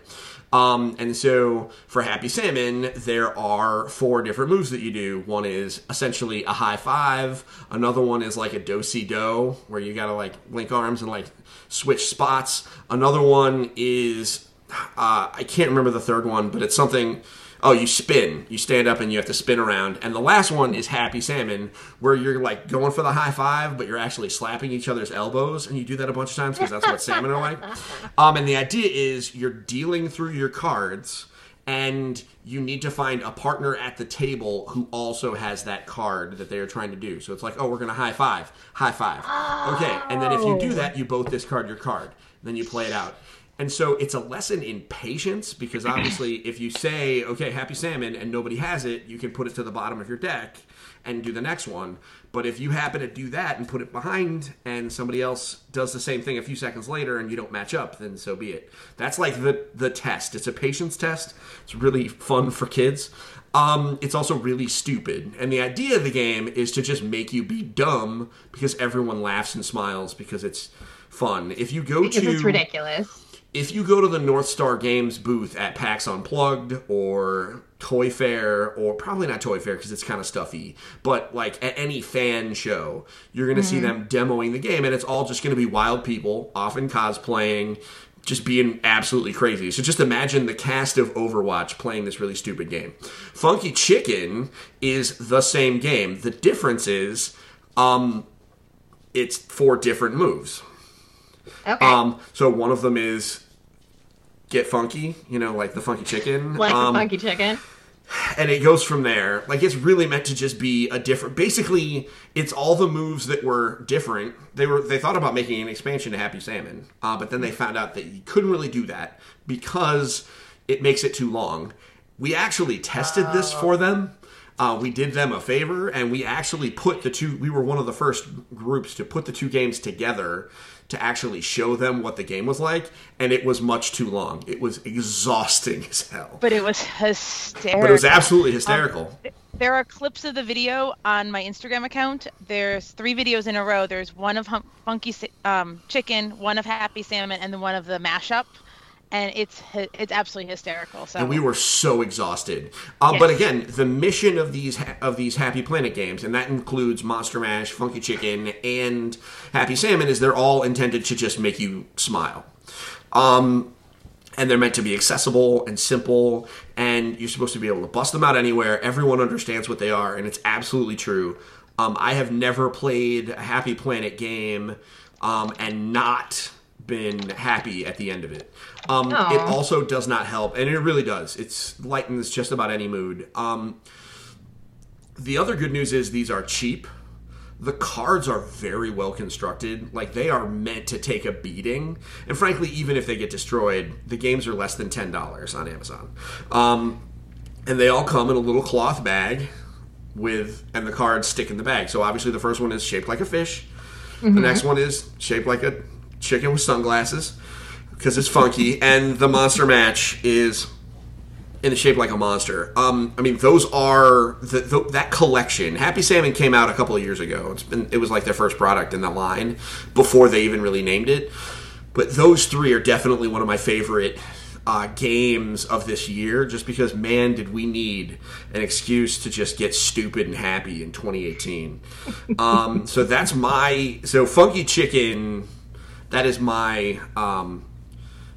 Um, and so for Happy Salmon, there are four different moves that you do. One is essentially a high five. Another one is like a do si do, where you got to like link arms and like switch spots. Another one is uh, I can't remember the third one, but it's something. Oh, you spin. You stand up and you have to spin around. And the last one is Happy Salmon, where you're like going for the high five, but you're actually slapping each other's elbows, and you do that a bunch of times because that's what salmon are like. Um, and the idea is you're dealing through your cards, and you need to find a partner at the table who also has that card that they are trying to do. So it's like, oh, we're gonna high five, high five. Okay, and then if you do that, you both discard your card. Then you play it out. And so it's a lesson in patience because obviously, if you say, okay, happy salmon, and nobody has it, you can put it to the bottom of your deck and do the next one. But if you happen to do that and put it behind, and somebody else does the same thing a few seconds later and you don't match up, then so be it. That's like the, the test. It's a patience test. It's really fun for kids. Um, it's also really stupid. And the idea of the game is to just make you be dumb because everyone laughs and smiles because it's fun. If you go Because to it's ridiculous. if you go to the North Star Games booth at PAX Unplugged or Toy Fair, or probably not Toy Fair because it's kind of stuffy, but like at any fan show, you're going to see them demoing the game, and it's all just going to be wild people, often cosplaying, just being absolutely crazy. So just imagine the cast of Overwatch playing this really stupid game. Funky Chicken is the same game. The difference is, um, it's four different moves. Okay. Um, so one of them is get funky, you know, like the funky chicken. like um, the funky chicken. And it goes from there. Like it's really meant to just be a different. Basically, it's all the moves that were different. They were they thought about making an expansion to Happy Salmon, uh, but then they found out that you couldn't really do that because it makes it too long. We actually tested this for them. Uh, we did them a favor, and we actually put the two. We were one of the first groups to put the two games together to actually show them what the game was like, and it was much too long. It was exhausting as hell. but it was hysterical. But it was absolutely hysterical. there are clips of the video on my Instagram account. There's three videos in a row. There's one of hum- Funky um, Chicken, one of Happy Salmon, and then one of the mashup. And it's it's absolutely hysterical. So and we were so exhausted. Uh, But again, the mission of these of these Happy Planet games, and that includes Monster Mash, Funky Chicken, and Happy Salmon, is they're all intended to just make you smile. Um, and they're meant to be accessible and simple, and you're supposed to be able to bust them out anywhere. Everyone understands what they are, and it's absolutely true. Um, I have never played a Happy Planet game um, and not been happy at the end of it. Um, it also does not help, and it really does. It's lightens just about any mood. Um, the other good news is these are cheap. The cards are very well constructed. Like they are meant to take a beating. And frankly, even if they get destroyed, the games are less than ten dollars on Amazon. Um, and they all come in a little cloth bag with, and the cards stick in the bag. So obviously, the first one is shaped like a fish. The next one is shaped like a chicken with sunglasses because it's funky, and the monster match is in the shape like a monster. Um, I mean, those are the, the, that collection. Happy Salmon came out a couple of years ago. It's been it was like their first product in that line before they even really named it. But those three are definitely one of my favorite uh, games of this year, just because man, did we need an excuse to just get stupid and happy in 2018. um, so that's my so Funky Chicken. That is my um,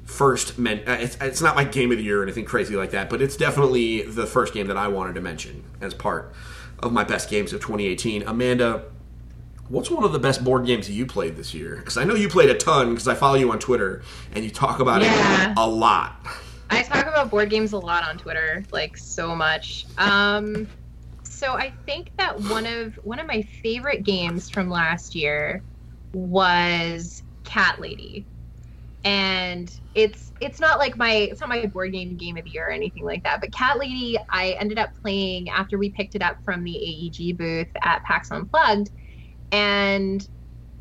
first men- uh, it's, it's not my game of the year or anything crazy like that but it's definitely the first game that i wanted to mention as part of my best games of 2018 amanda what's one of the best board games you played this year because i know you played a ton because i follow you on twitter and you talk about Yeah. it a lot I talk about board games a lot on Twitter, like so much. Um, so I think that one of one of my favorite games from last year was Cat Lady. And it's it's not like my it's not my board game game of the year or anything like that. But Cat Lady, I ended up playing after we picked it up from the AEG booth at PAX Unplugged, and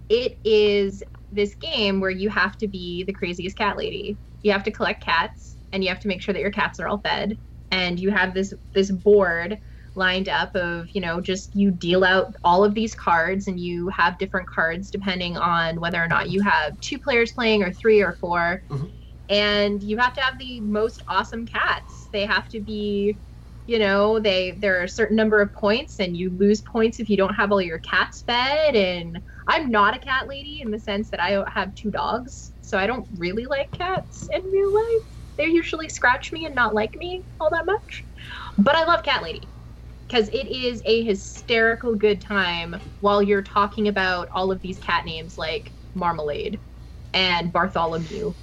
it is this game where you have to be the craziest cat lady. You have to collect cats, and you have to make sure that your cats are all fed. And you have this this board lined up of you know just you deal out all of these cards and you have different cards depending on whether or not you have two players playing or three or 4 Mhm. And you have to have the most awesome cats. They have to be you know they there are a certain number of points and you lose points if you don't have all your cats fed. And i'm not a cat lady in the sense that i have two dogs so i don't really like cats in real life. They usually scratch me and not like me all that much. But i love cat lady because it is a hysterical good time while you're talking about all of these cat names like marmalade and bartholomew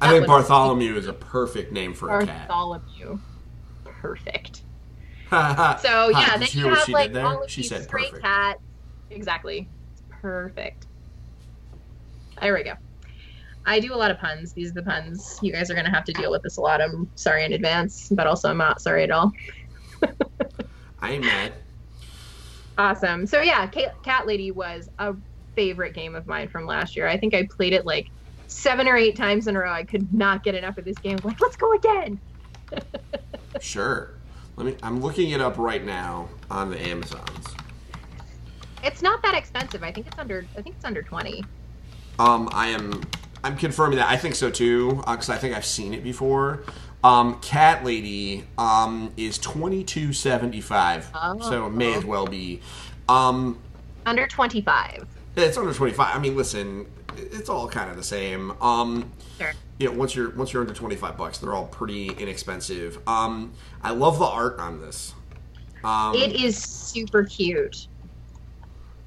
I think Bartholomew is a perfect name for a cat. bartholomew perfect so yeah, then you have she like all of She these said stray perfect. cats. Exactly. Perfect. There we go. I do a lot of puns. These are the puns. You guys are gonna have to deal with this a lot. I'm sorry in advance, but also I'm not sorry at all. I am mad. Awesome. So yeah, Cat Lady was a favorite game of mine from last year. I think I played it like seven or eight times in a row. I could not get enough of this game. Like, let's go again. Sure. Let me. I'm looking it up right now on the Amazons. It's not that expensive. I think it's under. I think it's under twenty. Um, I am. I'm confirming that. I think so too, because I think I've seen it before. Um, Cat Lady um, is twenty two seventy five, Oh. so it may as well be. Um, Under twenty five. it's under twenty five. I mean, listen, it's all kind of the same. Um, Sure. you know, once you're once you're under twenty five bucks, they're all pretty inexpensive. Um, I love the art on this. Um, It is super cute.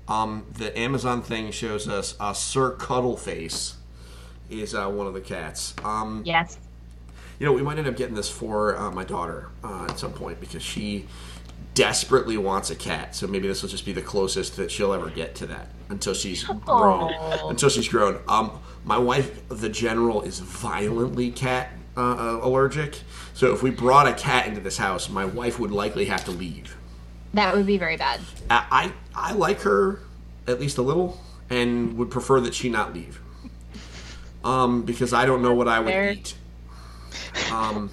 Um, the Amazon thing shows us uh, Sir Cuddleface is uh, one of the cats. Um, Yes. You know, we might end up getting this for uh, my daughter uh, at some point because she desperately wants a cat. So maybe this will just be the closest that she'll ever get to that until she's grown. Aw. Until she's grown. Um, my wife, the general, is violently cat uh, uh, allergic. So if we brought a cat into this house, my wife would likely have to leave. That would be very bad. I I I like her at least a little, and would prefer that she not leave. Um, because I don't know what I would Fair. eat. Um,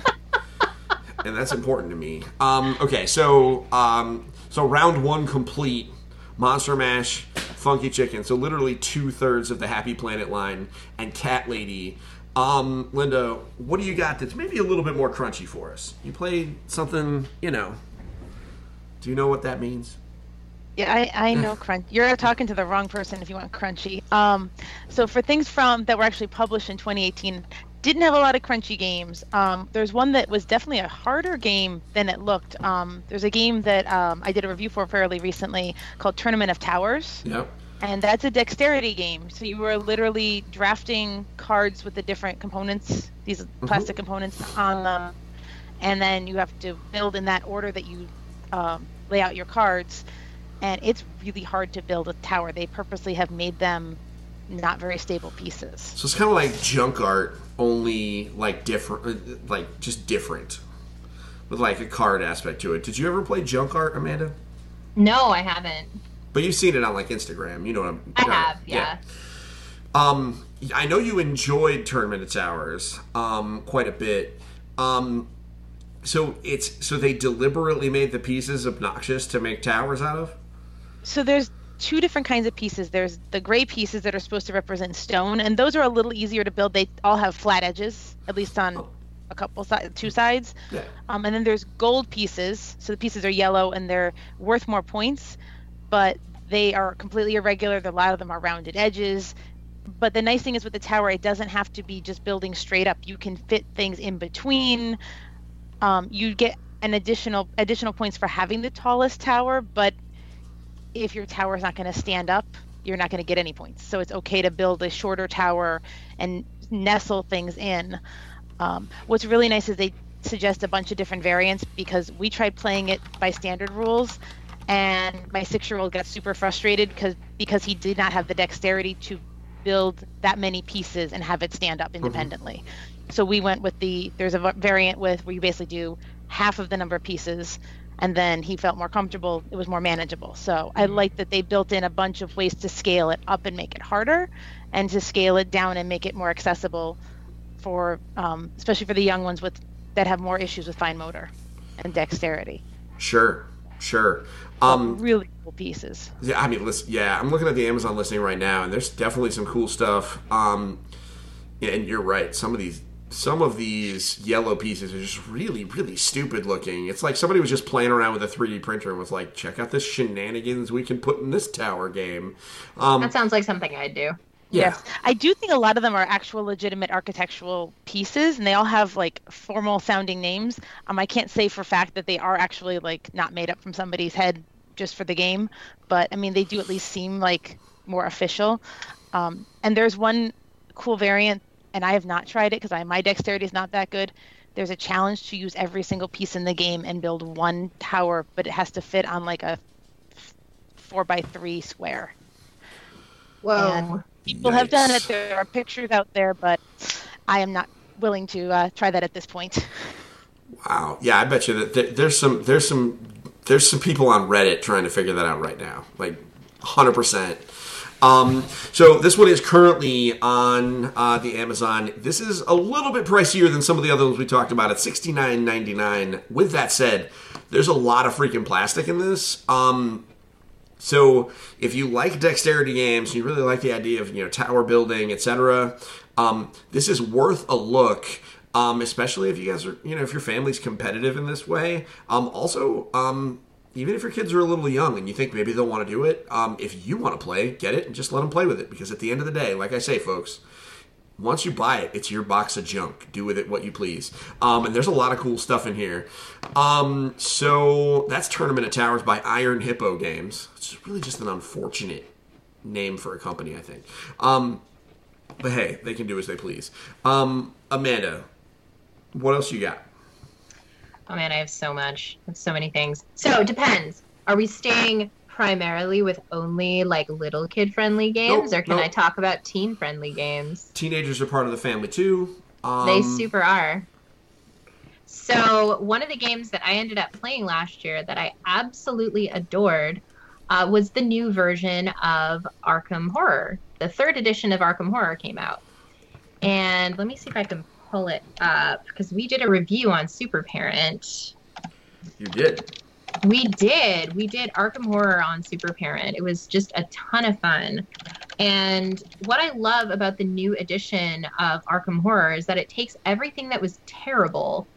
and that's important to me. Um, okay, so um, so round one complete. Monster Mash, Funky Chicken. So literally two thirds of the Happy Planet line, and Cat Lady. Um, Linda, what do you got that's maybe a little bit more crunchy for us? You played something, you know. Do you know what that means? Yeah, I, I know crunch. You're talking to the wrong person if you want crunchy. Um, so for things from that were actually published in 2018, didn't have a lot of crunchy games. Um, there's one that was definitely a harder game than it looked. Um, there's a game that um, I did a review for fairly recently called Tournament of Towers, Yep. and that's a dexterity game. So you were literally drafting cards with the different components, these plastic components on them, and then you have to build in that order that you um, lay out your cards and it's really hard to build a tower. They purposely have made them not very stable pieces. So it's kind of like junk art, only like different, like just different, with like a card aspect to it. Did you ever play junk art, Amanda? No, I haven't. But you've seen it on like Instagram. You know what I'm. I have, yeah. Um, I know you enjoyed Tournament of Towers um, quite a bit. Um, so it's so they deliberately made the pieces obnoxious to make towers out of. So there's two different kinds of pieces. There's the gray pieces that are supposed to represent stone, and those are a little easier to build. They all have flat edges, at least on a couple sides, two sides. Yeah. Um, and then there's gold pieces. So the pieces are yellow and they're worth more points, but they are completely irregular. A lot of them are rounded edges. But the nice thing is with the tower, it doesn't have to be just building straight up. You can fit things in between. Um, you get an additional additional points for having the tallest tower, but if your tower is not going to stand up, you're not going to get any points. So it's okay to build a shorter tower and nestle things in. Um, what's really nice is they suggest a bunch of different variants because we tried playing it by standard rules, and my six-year-old got super frustrated because because he did not have the dexterity to build that many pieces and have it stand up independently. So we went with the there's a variant with where you basically do half of the number of pieces and then he felt more comfortable it was more manageable so i like that they built in a bunch of ways to scale it up and make it harder and to scale it down and make it more accessible for um, especially for the young ones with that have more issues with fine motor and dexterity Sure, sure. Um, really cool pieces Yeah, I mean, listen, yeah, I'm looking at the Amazon listing right now, and there's definitely some cool stuff. Um, and you're right. Some of these, some of these yellow pieces are just really, really stupid looking. It's like somebody was just playing around with a 3D printer and was like, "Check out this shenanigans we can put in this tower game." Um, That sounds like something I'd do. yeah, Yes. I do think a lot of them are actual legitimate architectural pieces and they all have like formal sounding names. Um, I can't say for fact that they are actually like not made up from somebody's head just for the game, but I mean, they do at least seem like more official. Um, and there's one cool variant, and I have not tried it because my dexterity is not that good. There's a challenge to use every single piece in the game and build one tower, but it has to fit on like a four by three square. Whoa. And people have done it. There are pictures out there, but I am not willing to uh, try that at this point. Wow. Yeah, I bet you that there, there's some there's some there's some people on Reddit trying to figure that out right now. Like 100%. Um, so this one is currently on uh, the Amazon. This is a little bit pricier than some of the other ones we talked about at sixty nine ninety nine. With that said, there's a lot of freaking plastic in this. Um, so if you like dexterity games, you really like the idea of you know tower building, etc. Um, this is worth a look, um, especially if you guys are you know if your family's competitive in this way. Um, also, um, even if your kids are a little young and you think maybe they'll want to do it, um, if you want to play, get it and just let them play with it. Because at the end of the day, like I say, folks, once you buy it, it's your box of junk. Do with it what you please. Um, and there's a lot of cool stuff in here. Um, so that's Tournament of Towers by Iron Hippo Games. It's really just an unfortunate name for a company, I think. Um, but hey, they can do as they please. Um, Amanda, what else you got? Oh man, I have so much. I have so many things. So it depends. Are we staying primarily with only like little kid friendly games, Nope, or can nope. I talk about teen friendly games? Teenagers are part of the family too. Um, They super are. So one of the games that I ended up playing last year that I absolutely adored uh, was the new version of Arkham Horror. The third edition of Arkham Horror came out, and let me see if I can pull it up because we did a review on Super Parent. You did. We did. We did Arkham Horror on Super Parent. It was just a ton of fun. And what I love about the new edition of Arkham Horror is that it takes everything that was terrible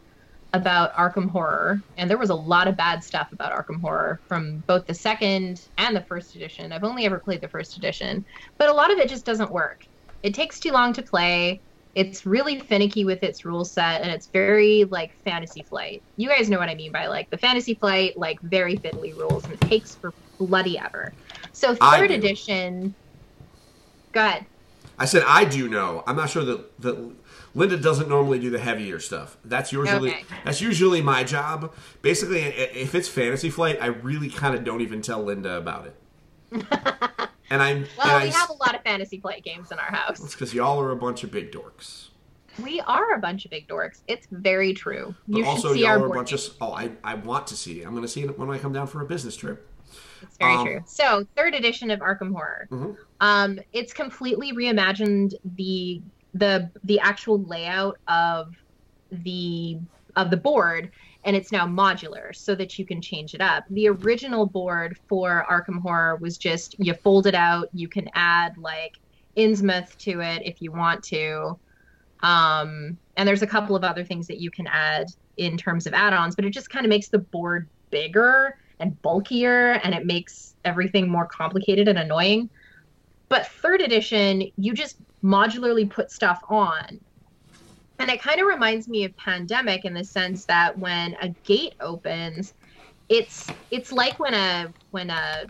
about Arkham Horror, and there was a lot of bad stuff about Arkham Horror from both the second and the first edition. I've only ever played the first edition, but a lot of it just doesn't work. It takes too long to play. It's really finicky with its rule set, and it's very like Fantasy Flight. You guys know what I mean by like the Fantasy Flight, like very fiddly rules, and it takes for bloody ever. So third edition. Go ahead. I said I do know. I'm not sure that that Linda doesn't normally do the heavier stuff. That's usually Okay. that's usually my job. Basically, if it's Fantasy Flight, I really kind of don't even tell Linda about it. and I'm Well, and I, we have a lot of Fantasy Flight games in our house. It's because y'all are a bunch of big dorks. We are a bunch of big dorks. It's very true. But You also, should see y'all our are a bunch games. of. Oh, I, I want to see it. I'm going to see it when I come down for a business trip. It's very Um, true. So, third edition of Arkham Horror. Mhm. Um, it's completely reimagined the the the actual layout of the of the board, and it's now modular so that you can change it up. The original board for Arkham Horror was just you fold it out. You can add like Innsmouth to it if you want to. Um, and there's a couple of other things that you can add in terms of add-ons, but it just kind of makes the board bigger and bulkier and it makes everything more complicated and annoying. But third edition, you just modularly put stuff on. And it kind of reminds me of Pandemic in the sense that when a gate opens, it's it's like when a when a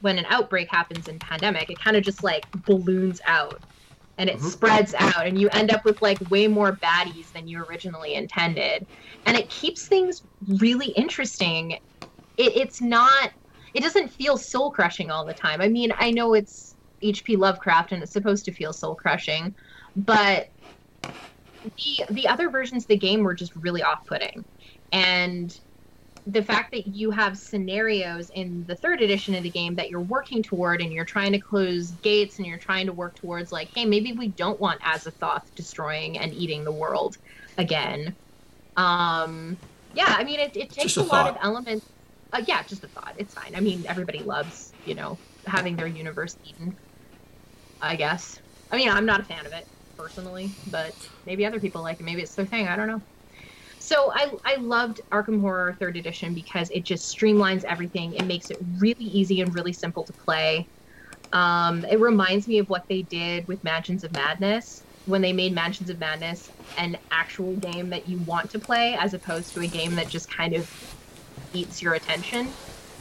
when an outbreak happens in Pandemic, it kind of just like balloons out. and it mm-hmm. spreads out and you end up with like way more baddies than you originally intended. And it keeps things really interesting. It, it's not it doesn't feel soul crushing all the time. I mean i know it's hp lovecraft and it's supposed to feel soul crushing but the the other versions of the game were just really off putting and the fact that you have scenarios in the third edition of the game that you're working toward and you're trying to close gates and you're trying to work towards like hey maybe we don't want azathoth destroying and eating the world again. Um yeah i mean it, it takes Just a a, lot of elements. Uh, yeah just a thought. It's fine. I mean everybody loves you know having their universe eaten i guess. I mean i'm not a fan of it personally but maybe other people like it maybe it's their thing i don't know so I, I loved Arkham Horror Third Edition because it just streamlines everything. It makes it really easy and really simple to play. Um, it reminds me of what they did with Mansions of Madness when they made Mansions of Madness an actual game that you want to play as opposed to a game that just kind of eats your attention.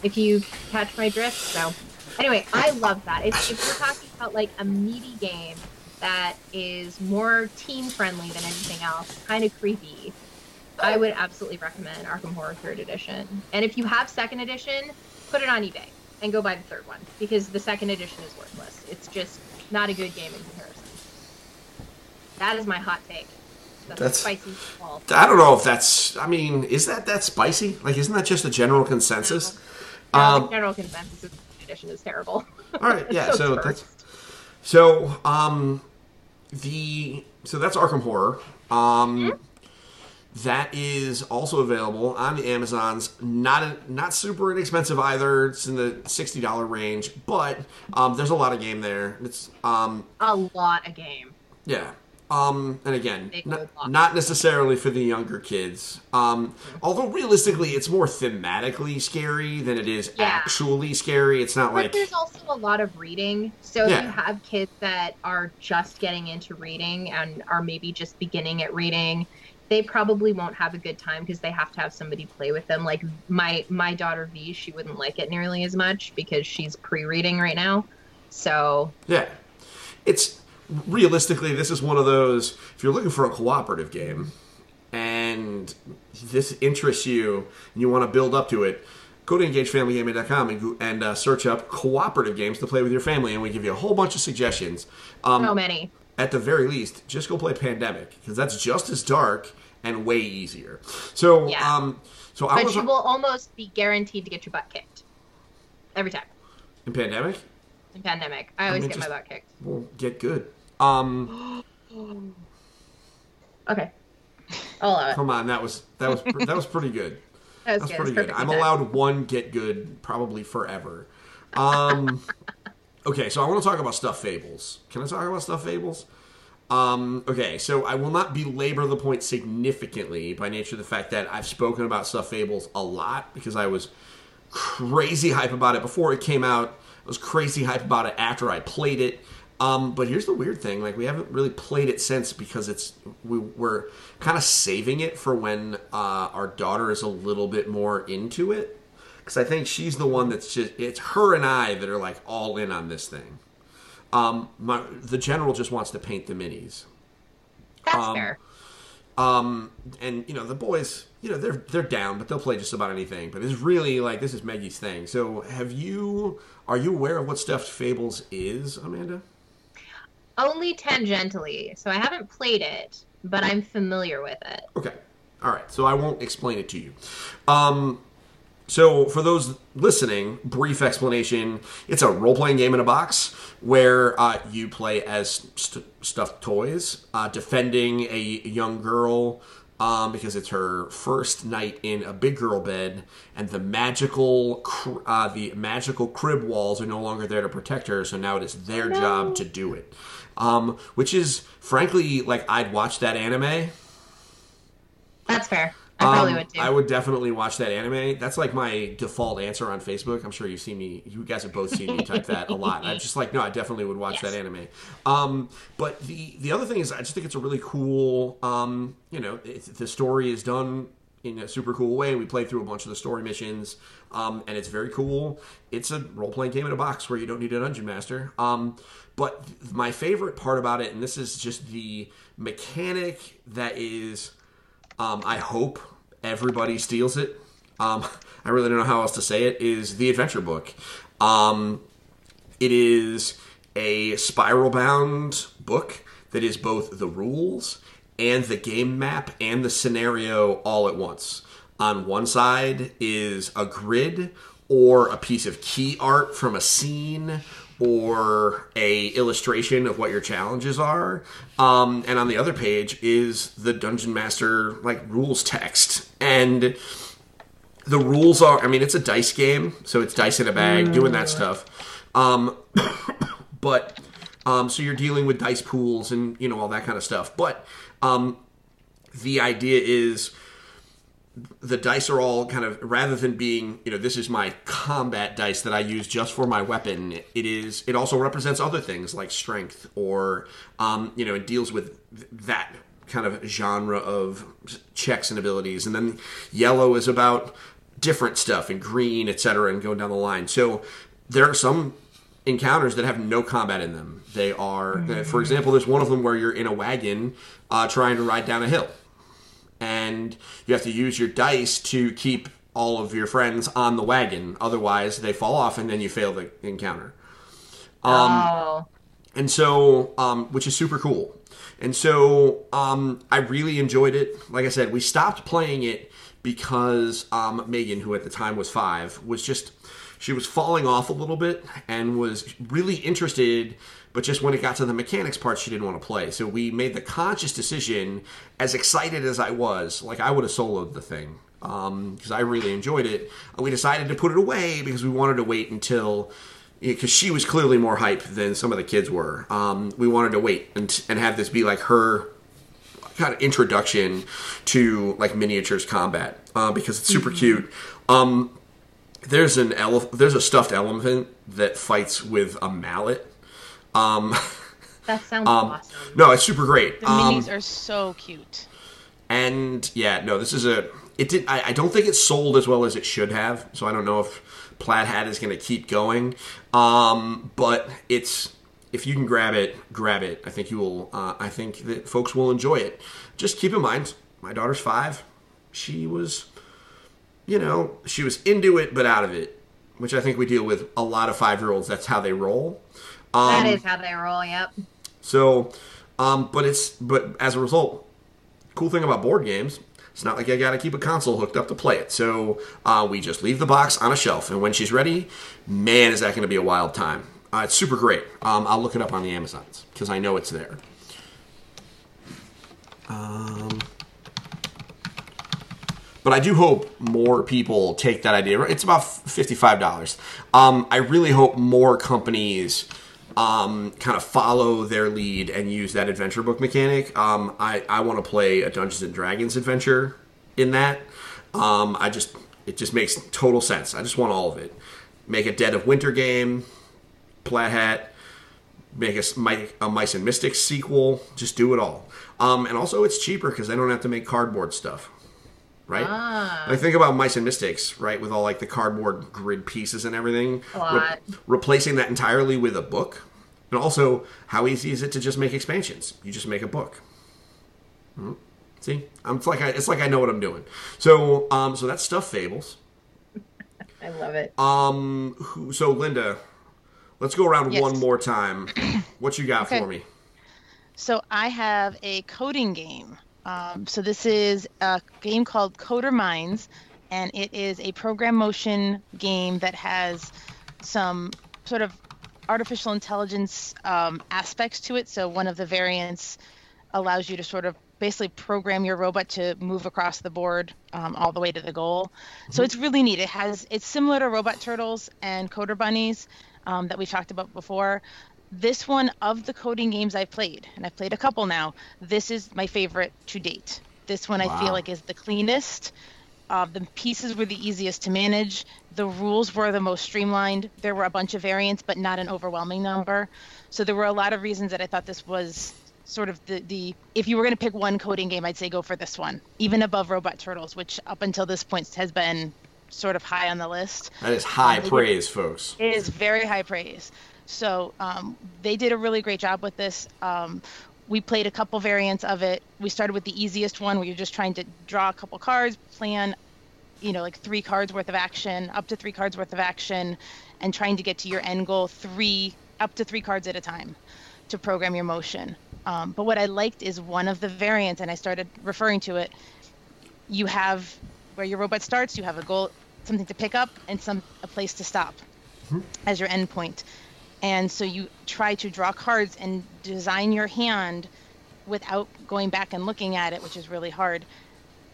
If you catch my drift. So anyway, I love that. If, if you're talking about like a meaty game that is more teen friendly than anything else, kind of creepy. I would absolutely recommend Arkham Horror Third Edition. And if you have Second Edition, put it on eBay and go buy the third one because the Second Edition is worthless. It's just not a good game in comparison. That is my hot take. That's, That's- spicy ball. I don't know if that's. I mean, is that that spicy? Like, isn't that just a general consensus? No, Um, the general consensus Second Edition is terrible. All right, yeah. so it's that's so um the so that's Arkham Horror. Um that is also available on the Amazon's not a, not super inexpensive either. It's in the sixty dollar range, but um, there's a lot of game there. It's um, a lot of game. yeah. Um, and again, Big not, necessarily for the younger kids. Um, although realistically, it's more thematically scary than it is Yeah. actually scary. It's not But like there's also a lot of reading. So if you have kids that are just getting into reading and are maybe just beginning at reading, they probably won't have a good time because they have to have somebody play with them. Like my my daughter V, she wouldn't like it nearly as much because she's pre-reading right now. So Yeah. It's realistically, this is one of those. If you're looking for a cooperative game and this interests you and you want to build up to it, go to engagefamilygaming.com and, and uh, search up cooperative games to play with your family, and we give you a whole bunch of suggestions. Um, so many. at the very least, just go play Pandemic because that's just as dark and way easier. So, Yeah. um, so I But was you will almost be guaranteed to get your butt kicked. Every time. in Pandemic. In pandemic. I always mean, get my butt kicked. Well, get good. Um, Okay. I'll allow it. come on, that was that was that was pretty good. That was That's good. pretty good. I'm allowed one get good probably forever. Um, okay, so I want to talk about stuffed fables. Can I talk about stuffed fables? Um, okay, so I will not belabor the point significantly by nature of the fact that I've spoken about stuffed fables a lot because I was crazy hype about it before it came out. I was crazy hype about it after I played it. Um, but here's the weird thing: like we haven't really played it since because it's we, we're kind of saving it for when uh, our daughter is a little bit more into it. Because I think she's the one that's just it's her and I that are like all in on this thing. Um, my, the general just wants to paint the minis. That's um, fair. Um, and you know the boys, you know they're they're down, but they'll play just about anything. But it's really like this is Maggie's thing. So have you? Are you aware of what Stuffed Fables is, Amanda? Only tangentially. So I haven't played it, but I'm familiar with it. Okay, all right. So I won't explain it to you. Um, so for those listening, brief explanation: it's a role-playing game in a box where uh, you play as st- stuffed toys, uh, defending a young girl. Um, because it's her first night in a big girl bed, and the magical cr- uh, the magical crib walls are no longer there to protect her. So now it is their job to do it. Um, which is frankly like I'd watch that anime. That's fair. I probably Um, would too. I would definitely watch that anime. That's like my default answer on Facebook. I'm sure you've seen me. You guys have both seen me type that a lot. I'm just like, no, I definitely would watch Yes. that anime. Um, but the the other thing is, I just think it's a really cool. Um, you know, the story is done in a super cool way. We play through a bunch of the story missions, um, and it's very cool. It's a role playing game in a box where you don't need a dungeon master. Um, but my favorite part about it, and this is just the mechanic that is, um, I hope everybody steals it. Um, I really don't know how else to say it. Is the adventure book. Um, it is a spiral bound book that is both the rules and the game map and the scenario all at once. On one side is a grid or a piece of key art from a scene or a illustration of what your challenges are. Um, and on the other page is the dungeon master like rules text. And the rules are i mean it's a dice game so it's dice in a bag doing that stuff. Um, but um, so you're dealing with dice pools and you know all that kind of stuff. But um, the idea is the dice are all kind of rather than being you know this is my combat dice that i use just for my weapon it is it also represents other things like strength or um, you know it deals with that kind of genre of checks and abilities. And then yellow is about different stuff and green etc and going down the line. So there are some encounters that have no combat in them. They are for example there's one of them where you're in a wagon uh, trying to ride down a hill and you have to use your dice to keep all of your friends on the wagon. Otherwise, they fall off, and then you fail the encounter. oh, And so, um, which is super cool. And so, um, I really enjoyed it. Like I said, we stopped playing it because um, Megan, who at the time was five, was just she was falling off a little bit and was really interested. But just when it got to the mechanics part, she didn't want to play. So we made the conscious decision, as excited as I was, like I would have soloed the thing because I really enjoyed it. We decided to put it away because we wanted to wait until because she was clearly more hype than some of the kids were. Um, we wanted to wait and, and have this be like her kind of introduction to like miniatures combat uh, because it's super cute. Um, there's an ele- there's a stuffed elephant that fights with a mallet. Um, that sounds um, awesome. no, it's super great. The Um, minis are so cute. and yeah, no, this is a. It did. I, I don't think it sold as well as it should have. So I don't know if Plaid Hat is going to keep going. Um, but it's if you can grab it, grab it. I think you will. Uh, I think that folks will enjoy it. Just keep in mind, my daughter's five. She was, you know, she was into it but out of it, which I think we deal with a lot of five year olds. That's how they roll. Um, that is how they roll. Yep. so, um, but it's but as a result, cool thing about board games, it's not like I got to keep a console hooked up to play it. So uh, we just leave the box on a shelf, and when she's ready, man, is that to be a wild time. Uh, it's super great. Um, I'll look it up on the Amazons because I know it's there. Um, but I do hope more people take that idea. It's about fifty-five dollars. Um, I really hope more companies um, kind of follow their lead and use that adventure book mechanic. Um, I I want to play a Dungeons and Dragons adventure in that. Um, I just it just makes total sense. I just want all of it. Make a Dead of Winter game, Plaid Hat, make a, a Mice and Mystics sequel. Just do it all. Um, and also, it's cheaper because I don't have to make cardboard stuff. Right? Ah. Like think about Mice and Mystics, right? With all like the cardboard grid pieces and everything. A lot. replacing that entirely with a book. And also, how easy is it to just make expansions? You just make a book. Hmm. See, I'm it's like I, it's like I know what I'm doing. So, um, so that's Stuffed Fables. I love it. Um, who, so Linda, let's go around Yes. one more time. What you got Okay. for me? So I have a coding game. Um, so this is a game called CoderMindz, and it is a program motion game that has some sort of artificial intelligence um, aspects to it. So one of the variants allows you to sort of basically program your robot to move across the board um, all the way to the goal. So it's really neat. It has it's similar to Robot Turtles and CoderBunnyz um, that we talked about before. This one of the coding games I've played, and I've played a couple now. This is my favorite to date. This one I feel like is the cleanest. Uh, the pieces were the easiest to manage. The rules were the most streamlined. There were a bunch of variants, but not an overwhelming number. So there were a lot of reasons that I thought this was sort of the, the if you were going to pick one coding game, I'd say go for this one, even above Robot Turtles, which up until this point has been sort of high on the list. That is high Um, praise, folks. It is very high praise. So um, they did a really great job with this. Um, we played a couple variants of it. We started with the easiest one where you're just trying to draw a couple cards, plan, you know, like three cards worth of action, up to three cards worth of action, and trying to get to your end goal three, up to three cards at a time to program your motion. Um, but what I liked is one of the variants, and I started referring to it. You have where your robot starts, you have a goal, something to pick up, and some a place to stop as your endpoint. And so you try to draw cards and design your hand without going back and looking at it, which is really hard,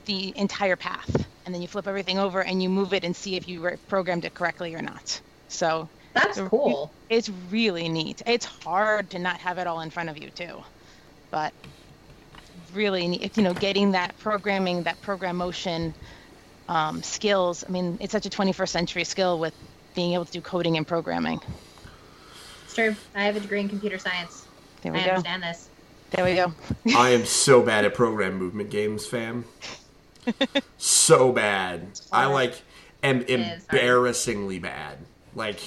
the entire path. And then you flip everything over and you move it and see if you programmed it correctly or not. So That's cool. it's really neat. It's hard to not have it all in front of you too, but really neat. You know, getting that programming, that program motion um, skills. I mean, it's such a 21st century skill with being able to do coding and programming. It's true. I have a degree in computer science. There I go. understand this. There we go. I am so bad at program movement games, fam. so bad. I like am embarrassingly bad. Like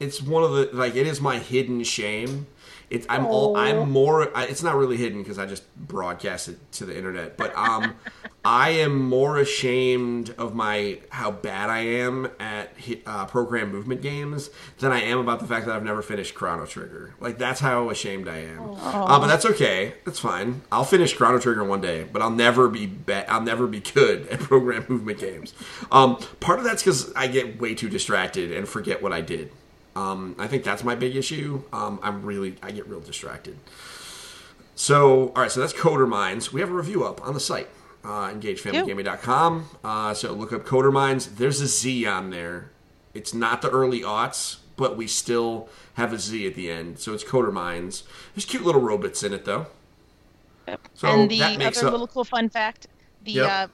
it's one of the like it is my hidden shame. It's I'm all I'm more. I, it's not really hidden because I just broadcast it to the internet. But um, I am more ashamed of my how bad I am at uh, program movement games than I am about the fact that I've never finished Chrono Trigger. Like that's how ashamed I am. Uh, but that's okay. That's fine. I'll finish Chrono Trigger one day, but I'll never be, be I'll never be good at program movement games. Um, part of that's because I get way too distracted and forget what I did. Um, I think that's my big issue. Um, I'm really, I get real distracted. So, all right, so that's CoderMindz. We have a review up on the site, uh, engagefamilygaming.com. Uh, so look up CoderMindz. There's a Z on there. It's not the early aughts, but we still have a Z at the end. So it's CoderMindz. There's cute little robots in it, though. So and the that makes other up. little cool fun fact: the Yep. uh,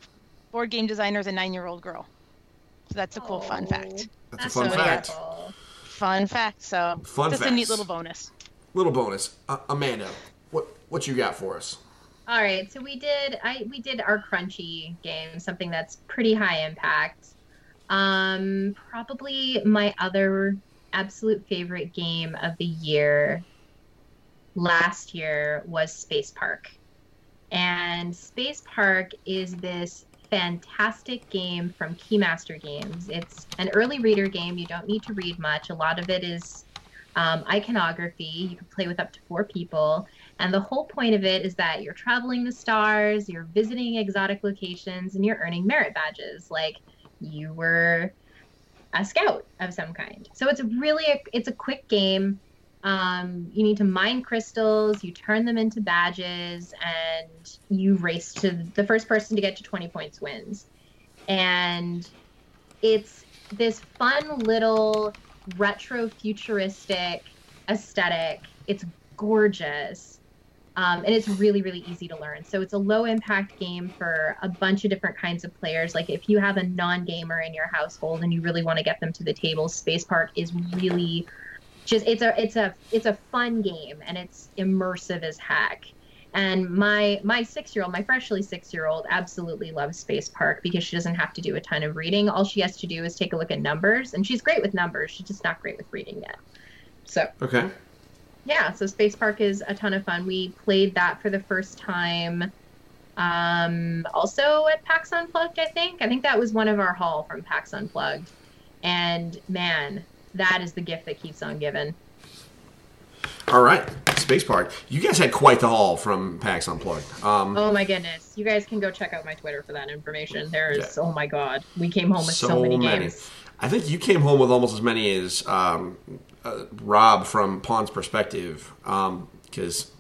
board game designer is a nine-year-old girl. So that's a cool fun fact. That's a fun so fact. adorable. Fun fact. So Fun just a neat little bonus. Little bonus. Uh, Amanda, what what you got for us? All right, so we did I we did our crunchy game, something that's pretty high impact. Um probably my other absolute favorite game of the year last year was Space Park. And Space Park is this fantastic game from Keymaster Games. It's an early reader game. You don't need to read much. A lot of it is um, iconography. You can play with up to four people. And the whole point of it is that you're traveling the stars, you're visiting exotic locations, and you're earning merit badges. Like you were a scout of some kind. So it's really a, it's a quick game. Um, you need to mine crystals, you turn them into badges, and you race to the first person to get to 20 points wins. And it's this fun little retro futuristic aesthetic. It's gorgeous. Um, and it's really, really easy to learn. So it's a low impact game for a bunch of different kinds of players. Like if you have a non gamer in your household and you really want to get them to the table, Space Park is really just it's a it's a it's a fun game and it's immersive as heck. And my my six year old, my freshly six year old, absolutely loves Space Park because she doesn't have to do a ton of reading. All she has to do is take a look at numbers, and she's great with numbers. She's just not great with reading yet. So Okay. yeah, so Space Park is a ton of fun. We played that for the first time. Um, also at PAX Unplugged, I think. I think that was one of our haul from PAX Unplugged. And man, that is the gift that keeps on giving. All right. Space Park. You guys had quite the haul from PAX Unplugged. Um, Oh my goodness. You guys can go check out my Twitter for that information. There is, Yeah. oh my god. We came home with so, So many, many. games. I think you came home with almost as many as um, uh, Rob from Pawn's perspective, because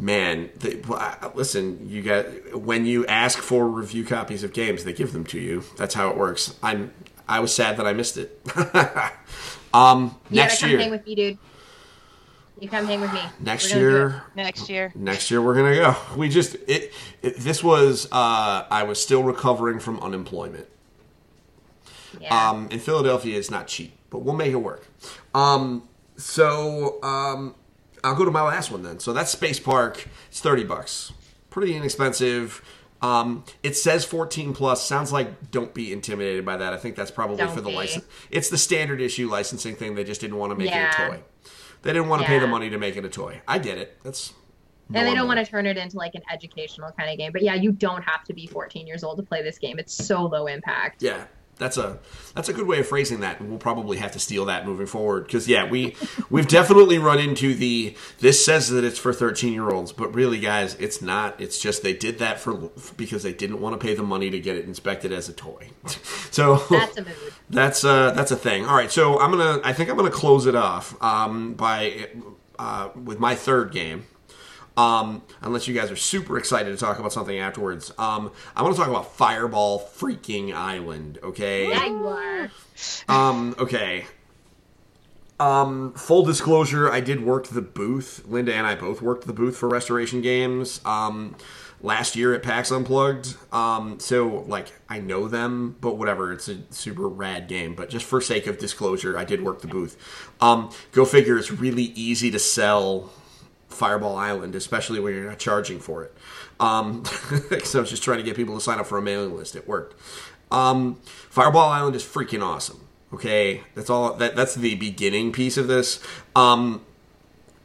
man, the, listen, you got when you ask for review copies of games, they give them to you. That's how it works. I'm I was sad that I missed it. um, You next year, hang with me, dude. You come hang with me. next We're gonna do it. year, Next year. next year we're gonna go. We just it, it this was uh, I was still recovering from unemployment. Yeah. Um, in Philadelphia, it's not cheap, but we'll make it work. Um, so, um, I'll go to my last one then. So that's Space Park. It's thirty bucks, pretty inexpensive. Um, it says 14 plus. Sounds like don't be intimidated by that. I think that's probably Don't for the be. license. It's the standard issue licensing thing. They just didn't want to make it a toy. They didn't want to pay the money to make it a toy. I get it. That's And they don't want to turn it into like an educational kind of game. But yeah, you don't have to be 14 years old to play this game. It's so low impact. Yeah, that's a that's a good way of phrasing that. We'll probably have to steal that moving forward because yeah, we we've definitely run into the this says that it's for thirteen year olds, but really, guys, it's not. It's just they did that for because they didn't want to pay the money to get it inspected as a toy. So That's a mood. that's uh that's a thing. All right, so I'm gonna I think I'm gonna close it off um by uh with my third game. Um, unless you guys are super excited to talk about something afterwards. Um, I want to talk about Fireball Freaking Island. Okay. Yeah, you are. Um, okay. Um, full disclosure, I did work the booth. Linda and I both worked the booth for Restoration Games. Um, last year at PAX Unplugged. Um, so like I know them, but whatever. It's a super rad game. But just for sake of disclosure, I did work the booth. Um, go figure. It's really easy to sell Fireball Island, especially when you're not charging for it. Um, so I was just trying to get people to sign up for a mailing list. It worked. Um, Fireball Island is freaking awesome. Okay, that's all. That that's the beginning piece of this. Um,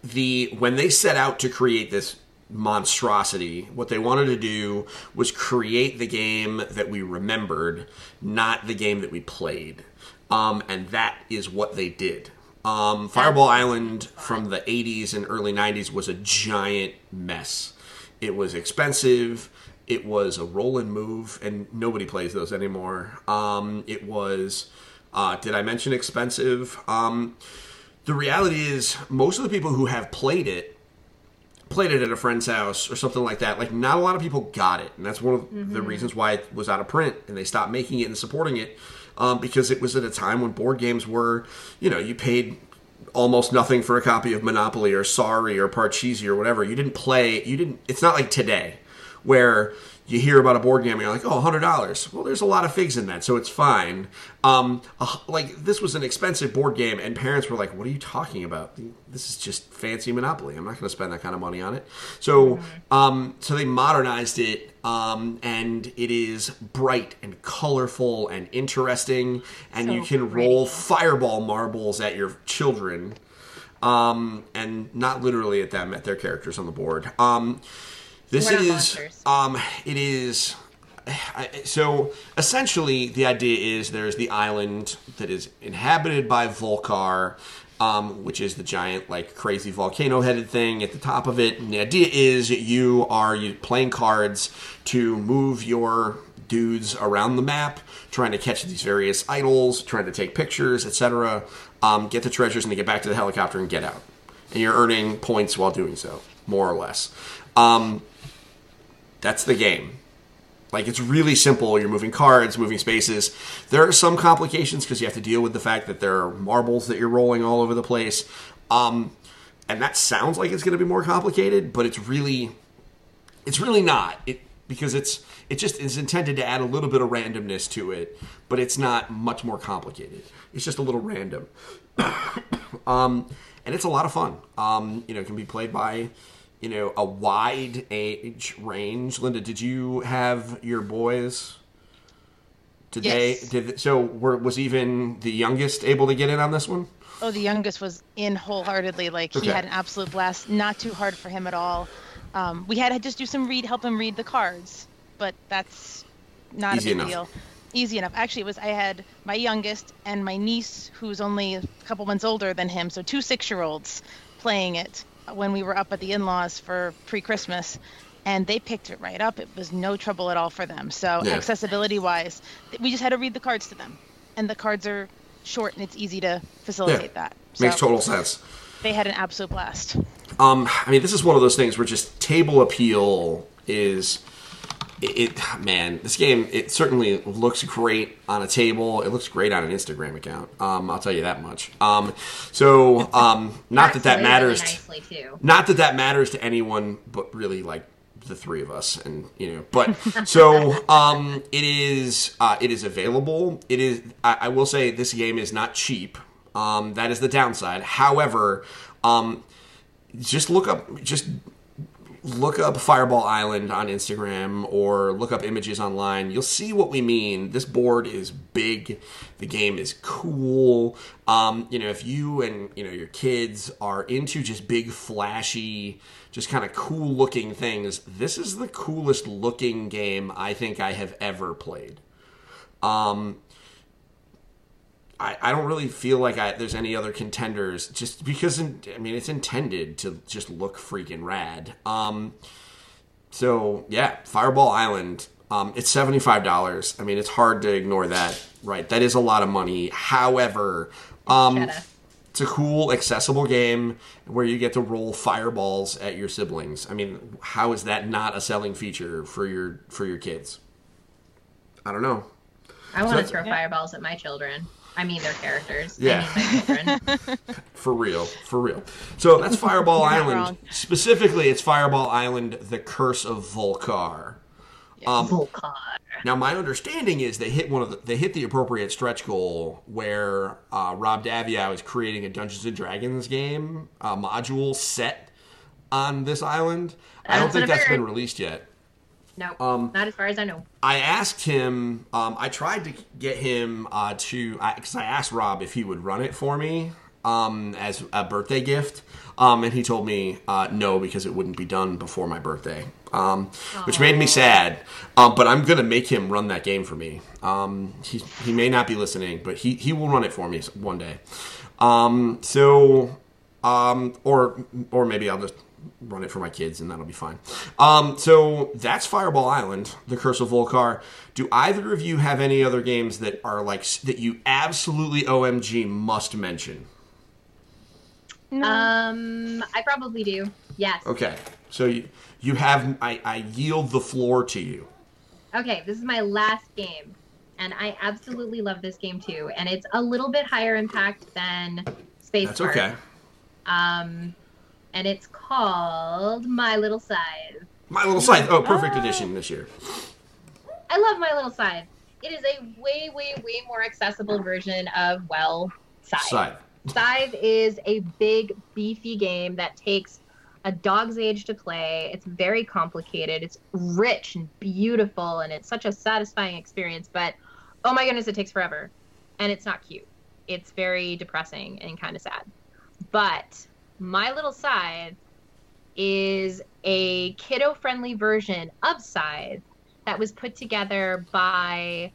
the when they set out to create this monstrosity, what they wanted to do was create the game that we remembered, not the game that we played. Um, and that is what they did. Um, Fireball Island from the 80s and early 90s was a giant mess. It was expensive. It was a roll and move, and nobody plays those anymore. Um, it was, uh, did I mention expensive? Um, the reality is, most of the people who have played it played it at a friend's house or something like that. Like, not a lot of people got it, and that's one of the reasons why it was out of print and they stopped making it and supporting it um, because it was at a time when board games were, you know, you paid almost nothing for a copy of Monopoly or Sorry or Parcheesi or whatever. You didn't play. You didn't. It's not like today where you hear about a board game and you're like, oh, $100. Well, there's a lot of figs in that, so it's fine. Um, uh, like, this was an expensive board game, and parents were like, what are you talking about? This is just fancy Monopoly. I'm not going to spend that kind of money on it. So, um, so they modernized it, um, and it is bright and colorful and interesting, and So you can pretty. roll fireball marbles at your children um, and not literally at them, at their characters on the board. This We're is, um, it is. I- So essentially, the idea is there's the island that is inhabited by Vul-Kar, um, which is the giant, like crazy volcano-headed thing at the top of it. And the idea is you are you playing cards to move your dudes around the map, trying to catch these various idols, trying to take pictures, etc. Um, get the treasures and to get back to the helicopter and get out. And you're earning points while doing so, more or less. Um, that's the game. Like it's really simple. You're moving cards, moving spaces. There are some complications because you have to deal with the fact that there are marbles that you're rolling all over the place. Um, and that sounds like it's going to be more complicated, but it's really, it's really not. It because it's it just is intended to add a little bit of randomness to it, but it's not much more complicated. It's just a little random. um, and it's a lot of fun. Um, you know, it can be played by you know a wide age range. Linda, did you have your boys? Did Yes. they? Did so? Were, was even the youngest able to get in on this one? Oh, the youngest was in wholeheartedly. Like Okay. he had an absolute blast. Not too hard for him at all. Um, we had to just do some read, help him read the cards, but that's not Easy a big enough. deal. Easy enough. Actually, it was I had my youngest and my niece, who's only a couple months older than him, so two six-year-olds playing it when we were up at the in-laws for pre-Christmas, and they picked it right up. It was no trouble at all for them. So Yeah. accessibility-wise, we just had to read the cards to them, and the cards are short and it's easy to facilitate that. Makes total sense. they had an absolute blast. Um, I mean, this is one of those things where just table appeal is it, it. Man, this game it certainly looks great on a table. It looks great on an Instagram account. Um, I'll tell you that much. Um, so um, not that that matters. Really not that that matters to anyone, but really like the three of us, and you know. But so um, it is. Uh, it is available. It is. I, I will say this game is not cheap. Um, that is the downside. However, um, just look up just look up Fireball Island on Instagram or look up images online. You'll see what we mean. This board is big. The game is cool. Um, you know, if you and you know your kids are into just big, flashy, just kind of cool looking things, this is the coolest looking game I think I have ever played. Um, I, I don't really feel like I, there's any other contenders just because in, I mean it's intended to just look freaking rad. Um, so yeah, Fireball Island. Um, it's seventy five dollars. I mean it's hard to ignore that, right? That is a lot of money. However, um, it's a cool, accessible game where you get to roll fireballs at your siblings. I mean, how is that not a selling feature for your for your kids? I don't know. I want to So- throw fireballs at my children. I mean, their characters. Yeah. I mean, my. For real, for real. So that's Fireball Island. wrong. Specifically, it's Fireball Island: The Curse of Vul-Kar. Um, Vul-Kar. now, my understanding is they hit one of the, they hit the appropriate stretch goal where uh, Rob Daviau is creating a Dungeons and Dragons game uh, module set on this island. I don't think what I've that's been released yet. No, Um, not as far as I know. I asked him. Um, I tried to get him uh, to because I, asked Rob if he would run it for me um, as a birthday gift, um, and he told me uh, no because it wouldn't be done before my birthday, um, which made me sad. Um, but I'm gonna make him run that game for me. Um, he he may not be listening, but he he will run it for me one day. Um, so um, or or maybe I'll just run it for my kids and that'll be fine. Um, so that's Fireball Island, The Curse of Vul-Kar. Do either of you have any other games that are like that you absolutely OMG must mention? No. Um, I probably do. Yes. Okay, so you you have I, I yield the floor to you. Okay, this is my last game, and I absolutely love this game too. And it's a little bit higher impact than Space That's Park. okay. Um, and it's called My Little Scythe. My Little Scythe. Oh, perfect edition this year. I love My Little Scythe. It is a way, way, way more accessible version of well, Scythe. Scythe. Scythe is a big, beefy game that takes a dog's age to play. It's very complicated. It's rich and beautiful, and it's such a satisfying experience. But oh my goodness, it takes forever, and it's not cute. It's very depressing and kind of sad. But My Little Scythe is a kiddo-friendly version of Scythe that was put together by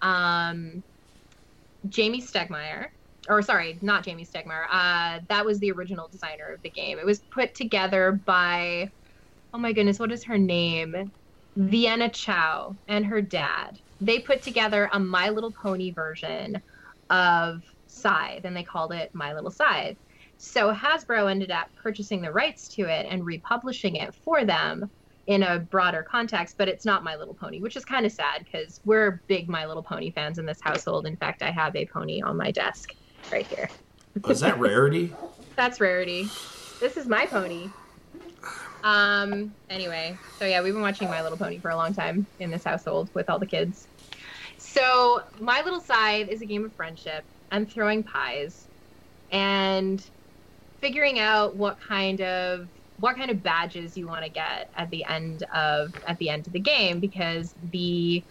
um, Jamey Stegmaier or sorry, not Jamey Stegmaier. Uh, that was the original designer of the game. It was put together by, oh my goodness, what is her name? Vienna Chou and her dad. They put together a My Little Pony version of Scythe, and they called it My Little Scythe. So Hasbro ended up purchasing the rights to it and republishing it for them in a broader context, but it's not My Little Pony, which is kind of sad because we're big My Little Pony fans in this household. In fact, I have a pony on my desk right here. Oh, is that rarity? That's rarity. This is my pony. Um. Anyway, so yeah, we've been watching My Little Pony for a long time in this household with all the kids. So My Little Scythe is a game of friendship and throwing pies, and figuring out what kind of what kind of badges you want to get at the end of at the end of the game because the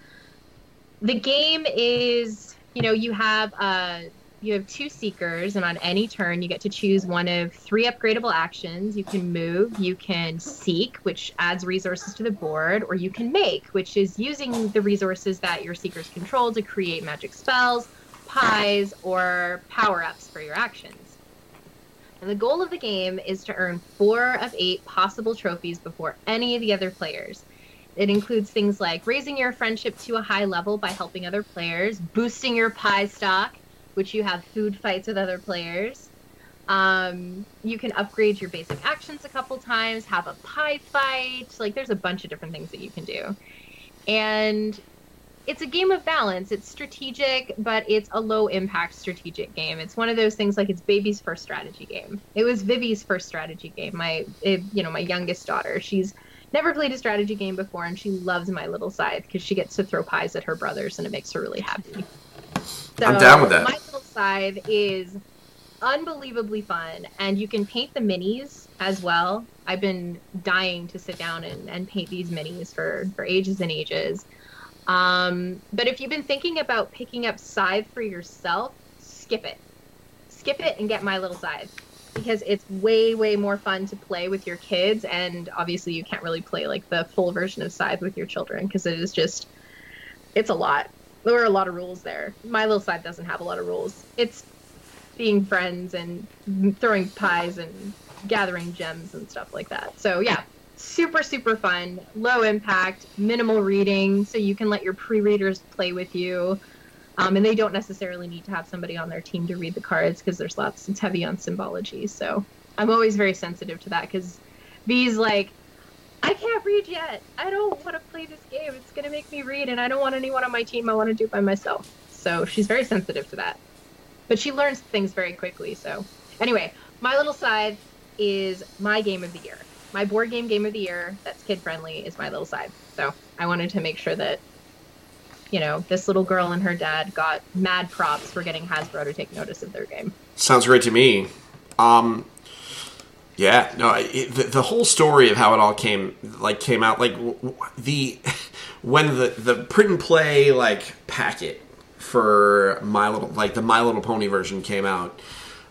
the game is you know you have uh you have two seekers and on any turn you get to choose one of three upgradable actions. You can move you can seek which adds resources to the board or you can make which is using the resources that your seekers control to create magic spells pies or power-ups for your actions and the goal of the game is to earn four of eight possible trophies before any of the other players it includes things like raising your friendship to a high level by helping other players boosting your pie stock which you have food fights with other players. Um, you can upgrade your basic actions a couple times, have a pie fight. Like, there's a bunch of different things that you can do. And it's a game of balance. It's strategic, but it's a low impact strategic game. It's one of those things like it's baby's first strategy game. It was Vivi's first strategy game. My, it, you know, my youngest daughter. She's never played a strategy game before, and she loves My Little Scythe because she gets to throw pies at her brothers, and it makes her really happy. So, I'm down with that. My Little Scythe is unbelievably fun, and you can paint the minis as well. I've been dying to sit down and, and paint these minis for for ages and ages. Um, but if you've been thinking about picking up Scythe for yourself, skip it. Skip it and get My Little Scythe because it's way way more fun to play with your kids and obviously you can't really play like the full version of Scythe with your children because it is just it's a lot. There are a lot of rules there. My Little Scythe doesn't have a lot of rules. It's being friends and throwing pies and gathering gems and stuff like that. So yeah, super super fun, low impact, minimal reading, so you can let your pre-readers play with you. Um, and they don't necessarily need to have somebody on their team to read the cards because there's lots. It's heavy on symbology, so I'm always very sensitive to that because V's like, I can't read yet. I don't want to play this game. It's gonna make me read, and I don't want anyone on my team. I want to do it by myself. So she's very sensitive to that, but she learns things very quickly. So anyway, my little scythe is my game of the year. My board game game of the year that's kid friendly is my little Scythe. So I wanted to make sure that you know, this little girl and her dad got mad props for getting Hasbro to take notice of their game. Sounds great to me. Um, yeah, no, the, the whole story of how it all came like came out like w- w- the when the the print and play like packet for My Little like the My Little Pony version came out.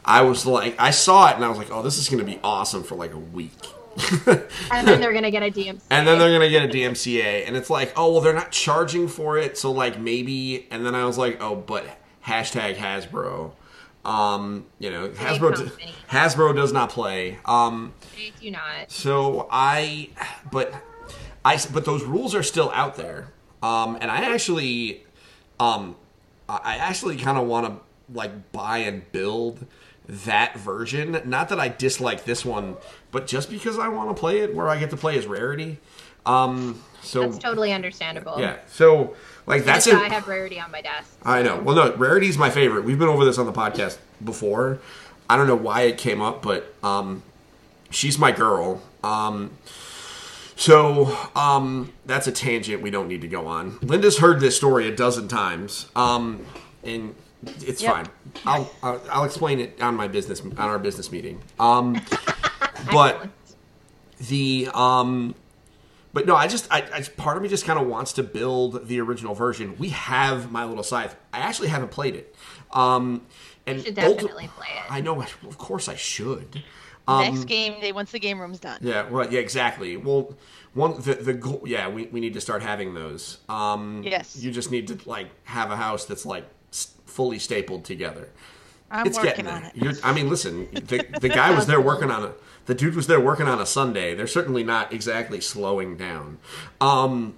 I was like, I saw it and I was like, oh, this is going to be awesome for like a week. and then they're gonna get a DMCA. And then they're gonna get a DMCA, and it's like, oh well, they're not charging for it, so like maybe. And then I was like, oh, but hashtag Hasbro. Um, you know, Hasbro company. Hasbro does not play. Um, They do not. so I, but I, but those rules are still out there. Um, and I actually, um, I actually kind of want to like buy and build that version. Not that I dislike this one, but just because I want to play it where I get to play as rarity. Um, so That's totally understandable. yeah, so like that's it. I have rarity on my desk. I know. Well, no, Rarity's my favorite. We've been over this on the podcast before. I don't know why it came up, but um, she's my girl. Um, so um, that's a tangent we don't need to go on. Linda's heard this story a dozen times, um, and it's Yep. fine. I'll, I'll I'll explain it on my business on our business meeting. Um, but the um but no i just I, I part of me just kind of wants to build the original version we have my little scythe i actually haven't played it um and You should definitely play it. i know of course i should Next game day once the game room's done. yeah right yeah exactly well one the the goal yeah we, we need to start having those um Yes. you just need to like have a house that's like fully stapled together I'm it's working getting on there. it. I mean, listen, the, the guy was there working on a. The dude was there working on a Sunday. They're certainly not exactly slowing down. Um,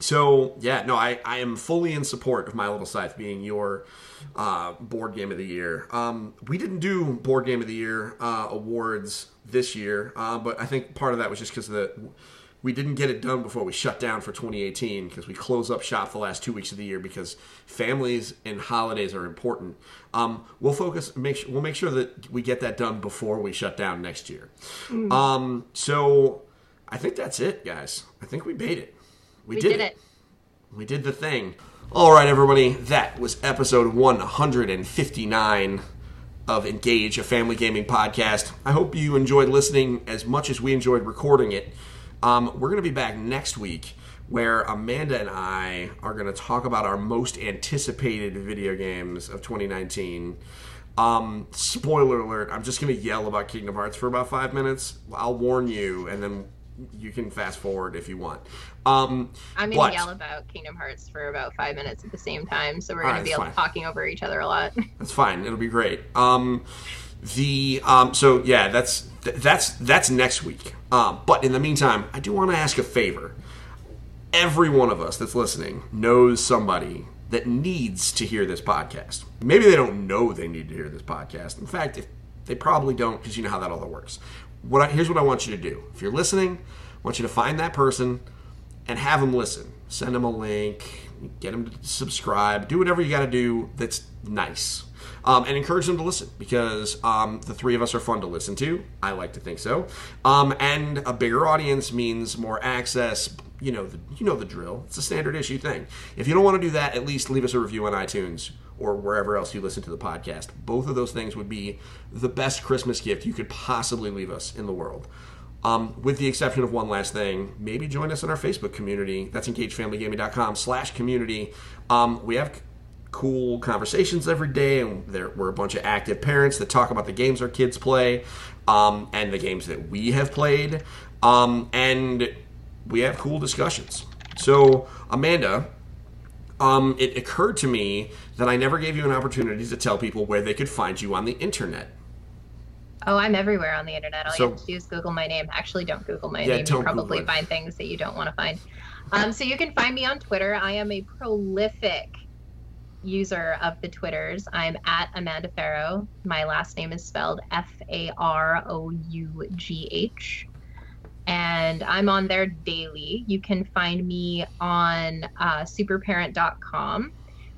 so yeah, no, I, I am fully in support of My Little Scythe being your uh, board game of the year. Um, we didn't do board game of the year uh, awards this year, uh, but I think part of that was just because the we didn't get it done before we shut down for 2018 because we close up shop the last two weeks of the year because families and holidays are important. Um, we'll focus, make sure, we'll make sure that we get that done before we shut down next year. Um, so I think that's it, guys. I think we made it. We, We did it. we did the thing. All right, everybody. That was episode 159 of Engage, a family gaming podcast. I hope you enjoyed listening as much as we enjoyed recording it. Um, we're going to be back next week where Amanda and I are going to talk about our most anticipated video games of 2019. Um, spoiler alert, I'm just going to yell about Kingdom Hearts for about five minutes. I'll warn you, and then you can fast forward if you want. Um, I'm gonna yell about Kingdom Hearts for about five minutes at the same time, so we're gonna Alright, be able talking over each other a lot. That's fine. It'll be great. Um, the um, so yeah, that's that's that's next week. Um, but in the meantime, I do want to ask a favor. Every one of us that's listening knows somebody that needs to hear this podcast. Maybe they don't know they need to hear this podcast. In fact, if they probably don't, because you know how that all works. What I, here's what I want you to do. If you're listening, I want you to find that person and have them listen. Send them a link, get them to subscribe, do whatever you got to do that's nice. Um, and encourage them to listen because um, the three of us are fun to listen to. I like to think so. Um, and a bigger audience means more access. You know, the, you know the drill. It's a standard issue thing. If you don't want to do that, at least leave us a review on iTunes or wherever else you listen to the podcast. Both of those things would be the best Christmas gift you could possibly leave us in the world. Um, with the exception of one last thing, maybe join us in our Facebook community. That's engagefamilygaming.com slash community. Um, we have cool conversations every day, and there, we're a bunch of active parents that talk about the games our kids play um, and the games that we have played. Um, and we have cool discussions. So, Amanda, um, it occurred to me that I never gave you an opportunity to tell people where they could find you on the internet. Oh, I'm everywhere on the internet. All So- you have to do is Google my name. Actually, don't Google my Yeah, name. You probably find things that you don't want to find. Um, so you can find me on Twitter. I am a prolific user of the Twitters. I'm at Amanda Farough. My last name is spelled F A R O U G H. And I'm on there daily. You can find me on uh, superparent.com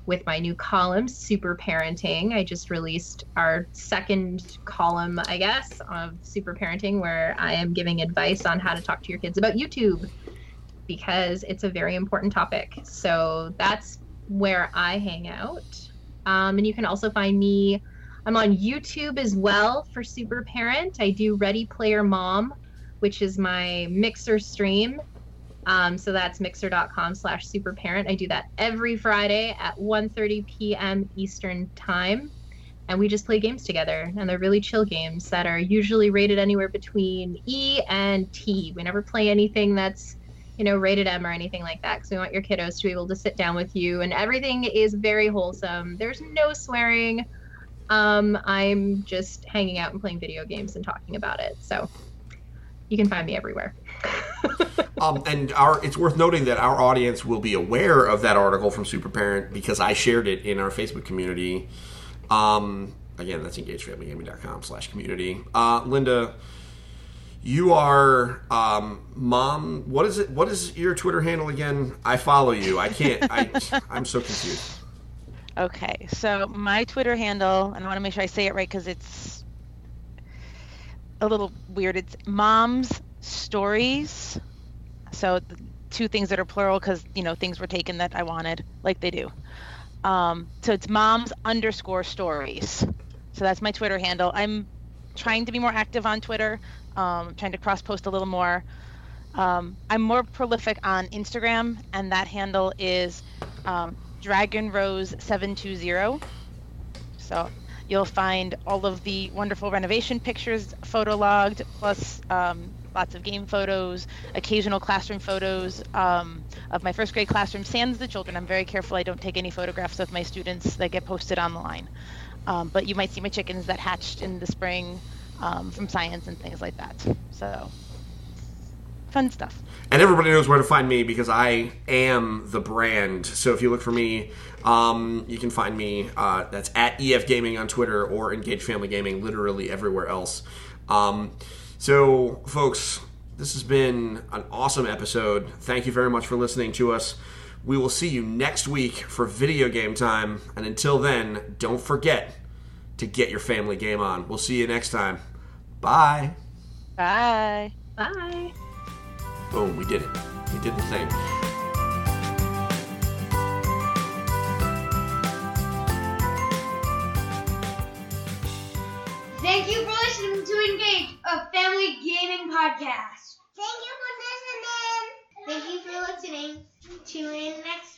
with my new column, Super Parenting. I just released our second column, I guess, of Super Parenting, where I am giving advice on how to talk to your kids about YouTube because it's a very important topic. So that's where I hang out. Um, and you can also find me, I'm on YouTube as well for Super Parent. I do Ready Player Mom, which is my mixer stream. Um, so that's mixer.com slash superparent. I do that every Friday at 1.30 p.m. Eastern Time. And we just play games together. And they're really chill games that are usually rated anywhere between E and T. We never play anything that's, you know, rated M or anything like that because we want your kiddos to be able to sit down with you. And everything is very wholesome. There's no swearing. Um, I'm just hanging out and playing video games and talking about it. So you can find me everywhere. Um, and our it's worth noting that our audience will be aware of that article from Super Parent because I shared it in our Facebook community. Um, again, that's engagefamilygaming.com slash community. Uh, Linda, you are um, mom. What is it? What is your Twitter handle again? I follow you. I can't. I I'm so confused. Okay, so my Twitter handle, and I want to make sure I say it right because it's a little weird. It's Mom's Stories. So the two things that are plural because you know things were taken that I wanted, like they do. Um, so it's Mom's underscore Stories. So that's my Twitter handle. I'm trying to be more active on Twitter. Um, trying to cross post a little more. Um, I'm more prolific on Instagram, and that handle is um, Dragon Rose 720. So you'll find all of the wonderful renovation pictures photologged, plus um, lots of game photos, occasional classroom photos um, of my first grade classroom, sans the children. I'm very careful I don't take any photographs of my students that get posted online. Um, but you might see my chickens that hatched in the spring um, from science and things like that. So fun stuff. And everybody knows where to find me because I am the brand. So if you look for me, um, you can find me. Uh, that's at EF Gaming on Twitter or Engage Family Gaming, literally everywhere else. Um, so, folks, this has been an awesome episode. Thank you very much for listening to us. We will see you next week for video game time. And until then, don't forget to get your family game on. We'll see you next time. Bye. Bye. Bye. Boom, we did it. We did the thing. Thank you for listening to Engage, a family gaming podcast. Thank you for listening. Thank you for listening. Tune in next